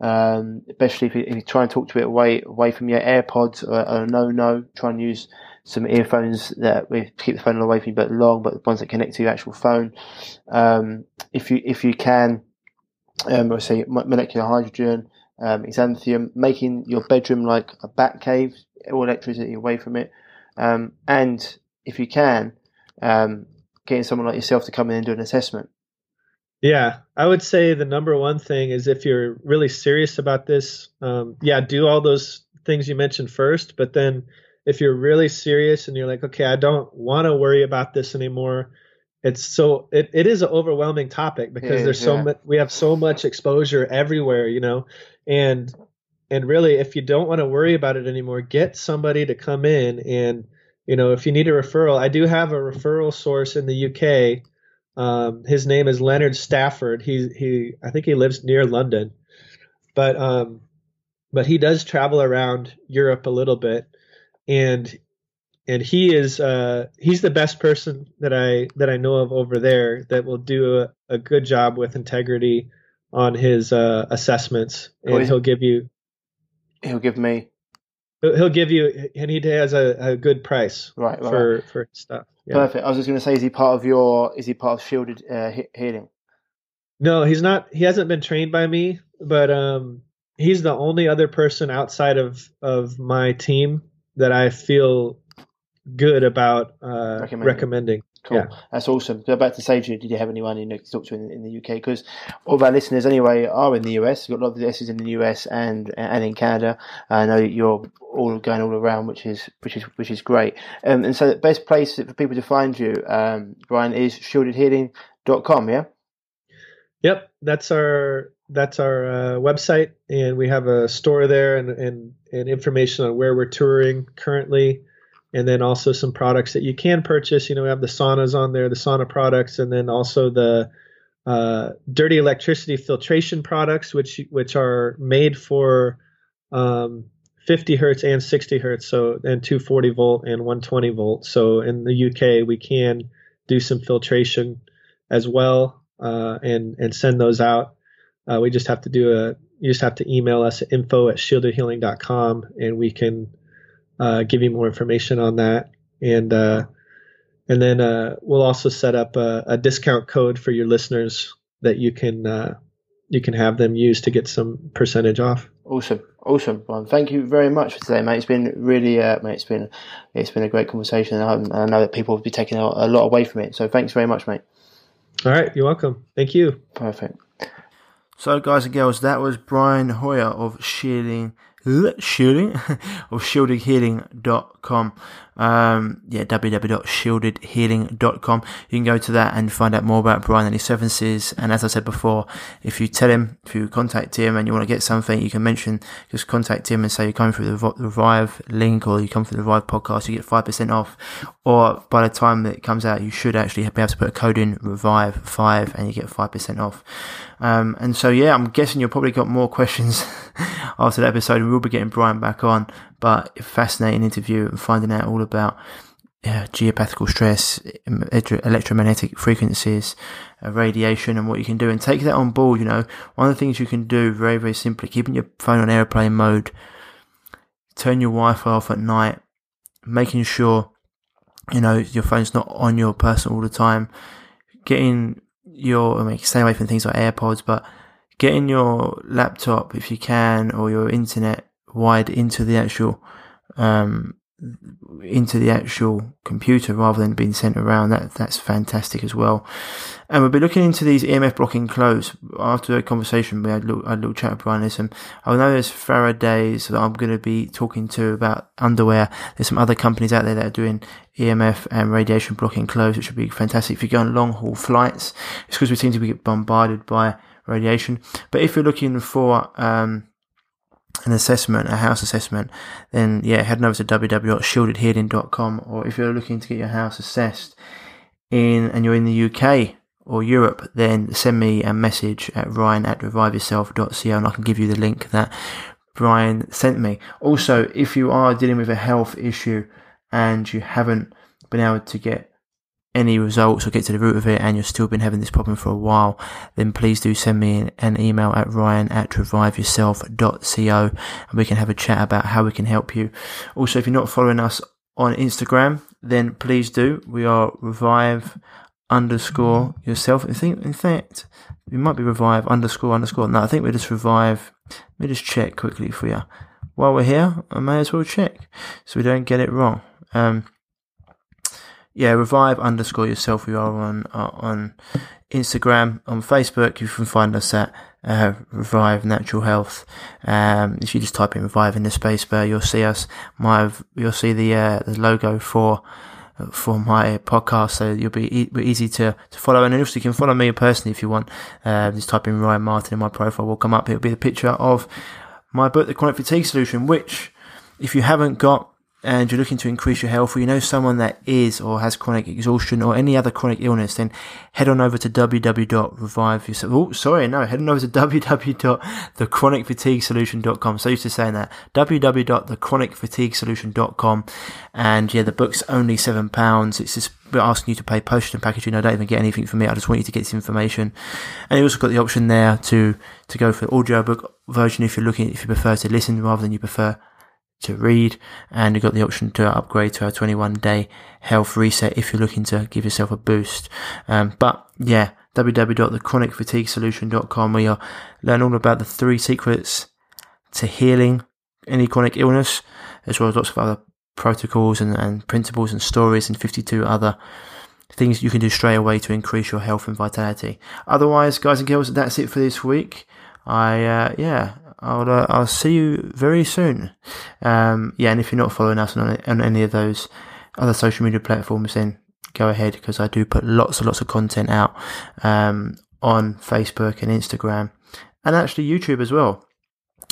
Um, especially if you, if you, try and talk to it away away from your AirPods or, or no no, try and use some earphones that we keep the phone away from you but long, but ones that connect to your actual phone. Um, if you if you can, um, or say molecular hydrogen, um, xanthium, making your bedroom like a bat cave, all electricity away from it, um, and if you can, um, getting someone like yourself to come in and do an assessment. Yeah, I would say the number one thing is if you're really serious about this, um, yeah, do all those things you mentioned first. But then if you're really serious and you're like, okay, I don't want to worry about this anymore, it's so it, it is an overwhelming topic because there's so yeah. much we have so much exposure everywhere, you know, and and really if you don't want to worry about it anymore, get somebody to come in and you know if you need a referral, I do have a referral source in the UK um, his name is Leonard Stafford. He he I think he lives near London, but um, but he does travel around Europe a little bit, and and he is uh, he's the best person that I that I know of over there that will do a, a good job with integrity on his uh, assessments, and oh, he'll give you. He'll give me He'll give you, and he has a, a good price right, right for for stuff. Yeah. Perfect. I was just going to say, is he part of your? Is he part of Shielded uh, Healing? No, he's not. He hasn't been trained by me, but um, he's the only other person outside of of my team that I feel good about uh, recommending. recommending. Cool. Yeah. That's awesome. Back to say to you, did you have anyone you know to talk to in, in the UK? Because all of our listeners anyway are in the US. We've got a lot of the S's in the US and and in Canada. I know you're all going all around, which is which is which is great. Um, and so the best place for people to find you, um, Brian, is shieldedhealing.com, yeah? Yep, that's our that's our uh, website, and we have a store there and, and and information on where we're touring currently and then also some products that you can purchase. You know, we have the saunas on there, the sauna products, and then also the uh, dirty electricity filtration products, which which are made for um, 50 hertz and 60 hertz, so and 240 volt and 120 volt. So in the UK, we can do some filtration as well uh, and and send those out. Uh, we just have to do a you just have to email us at info at shieldedhealing.com and we can uh, give you more information on that. And uh, and then uh, we'll also set up a, a, discount code for your listeners that you can uh, you can have them use to get some percentage off. Awesome, awesome. Well, thank you very much for today, mate. It's been really, uh, mate. It's been it's been a great conversation, and I, know that people will be taking a, a lot away from it. So thanks very much, mate. All right, you're welcome. Thank you. Perfect. So, guys and girls, that was Brian Hoyer of Shielding shielding or shieldedhealing.com. Um, yeah, www.shieldedhealing.com. You can go to that and find out more about Brian and his services. And as I said before, if you tell him, if you contact him and you want to get something, you can mention, just contact him and say you're coming through the Revive link or you come through the Revive podcast, you get 5% off. Or by the time that it comes out, you should actually be able to put a code in Revive5 and you get 5% off. Um, and so, yeah, I'm guessing you've probably got more questions after the episode. And we'll be getting Brian back on, but fascinating interview and finding out all about uh, geopathical stress, electromagnetic frequencies, uh, radiation, and what you can do, and take that on board. You know, one of the things you can do very, very simply, keeping your phone on airplane mode, turn your Wi-Fi off at night, making sure you know your phone's not on your person all the time, getting your, I mean, stay away from things like AirPods, but getting your laptop, if you can, or your internet wired into the actual, um, into the actual computer rather than being sent around. That that's fantastic as well. And we'll be looking into these EMF blocking clothes after the conversation. We had a little, chat with Brian. There's some, I know there's Faraday's that I'm going to be talking to about underwear. There's some other companies out there that are doing EMF and radiation blocking clothes, which would be fantastic if you go on long haul flights. It's because we seem to be bombarded by radiation. But if you're looking for, um, an assessment, a house assessment, then yeah, head over to www.shieldedhealing.com or if you're looking to get your house assessed in and you're in the UK or Europe, then send me a message at ryan at reviveyourself.co and I can give you the link that Brian sent me. Also, if you are dealing with a health issue and you haven't been able to get any results or get to the root of it and you've still been having this problem for a while, then please do send me an email at ryan at reviveyourself.co and we can have a chat about how we can help you. Also, if you're not following us on Instagram, then please do. We are revive underscore yourself. I think, in fact, we might be revive underscore underscore. No, I think we're just revive. Let me just check quickly for you. While we're here, I may as well check so we don't get it wrong. Um, yeah, revive underscore yourself. We are on uh, on Instagram, on Facebook. You can find us at uh, Revive Natural Health. Um, if you just type in Revive in the space bar, you'll see us. My you'll see the uh, the logo for for my podcast, so you'll be e- easy to, to follow. And also, you can follow me personally if you want. Uh, just type in Ryan Martin in my profile will come up. It'll be the picture of my book, The Chronic Fatigue Solution, which, if you haven't got and you're looking to increase your health, or you know someone that is or has chronic exhaustion or any other chronic illness, then head on over to www.reviveyourself. Oh, sorry, no, head on over to www.thechronicfatiguesolution.com. So used to saying that www.thechronicfatiguesolution.com, and yeah, the book's only seven pounds. It's just we're asking you to pay postage and packaging. I don't even get anything from it. I just want you to get this information. And you also got the option there to to go for the audio book version if you're looking if you prefer to listen rather than you prefer to read and you've got the option to upgrade to a 21 day health reset if you're looking to give yourself a boost. Um, but yeah, www.thechronicfatiguesolution.com where you'll learn all about the three secrets to healing any chronic illness, as well as lots of other protocols and, and principles and stories and 52 other things you can do straight away to increase your health and vitality. Otherwise, guys and girls, that's it for this week. I, uh, yeah, I'll uh, I'll see you very soon. Um, yeah, and if you're not following us on, on any of those other social media platforms, then go ahead because I do put lots and lots of content out um, on Facebook and Instagram, and actually YouTube as well.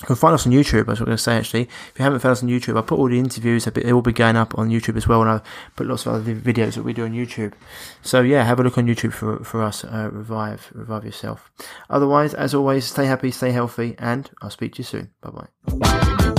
You can find us on YouTube. I was going to say actually, if you haven't found us on YouTube, I put all the interviews. They will be going up on YouTube as well, and I put lots of other videos that we do on YouTube. So yeah, have a look on YouTube for for us. Uh, revive, revive yourself. Otherwise, as always, stay happy, stay healthy, and I'll speak to you soon. Bye bye.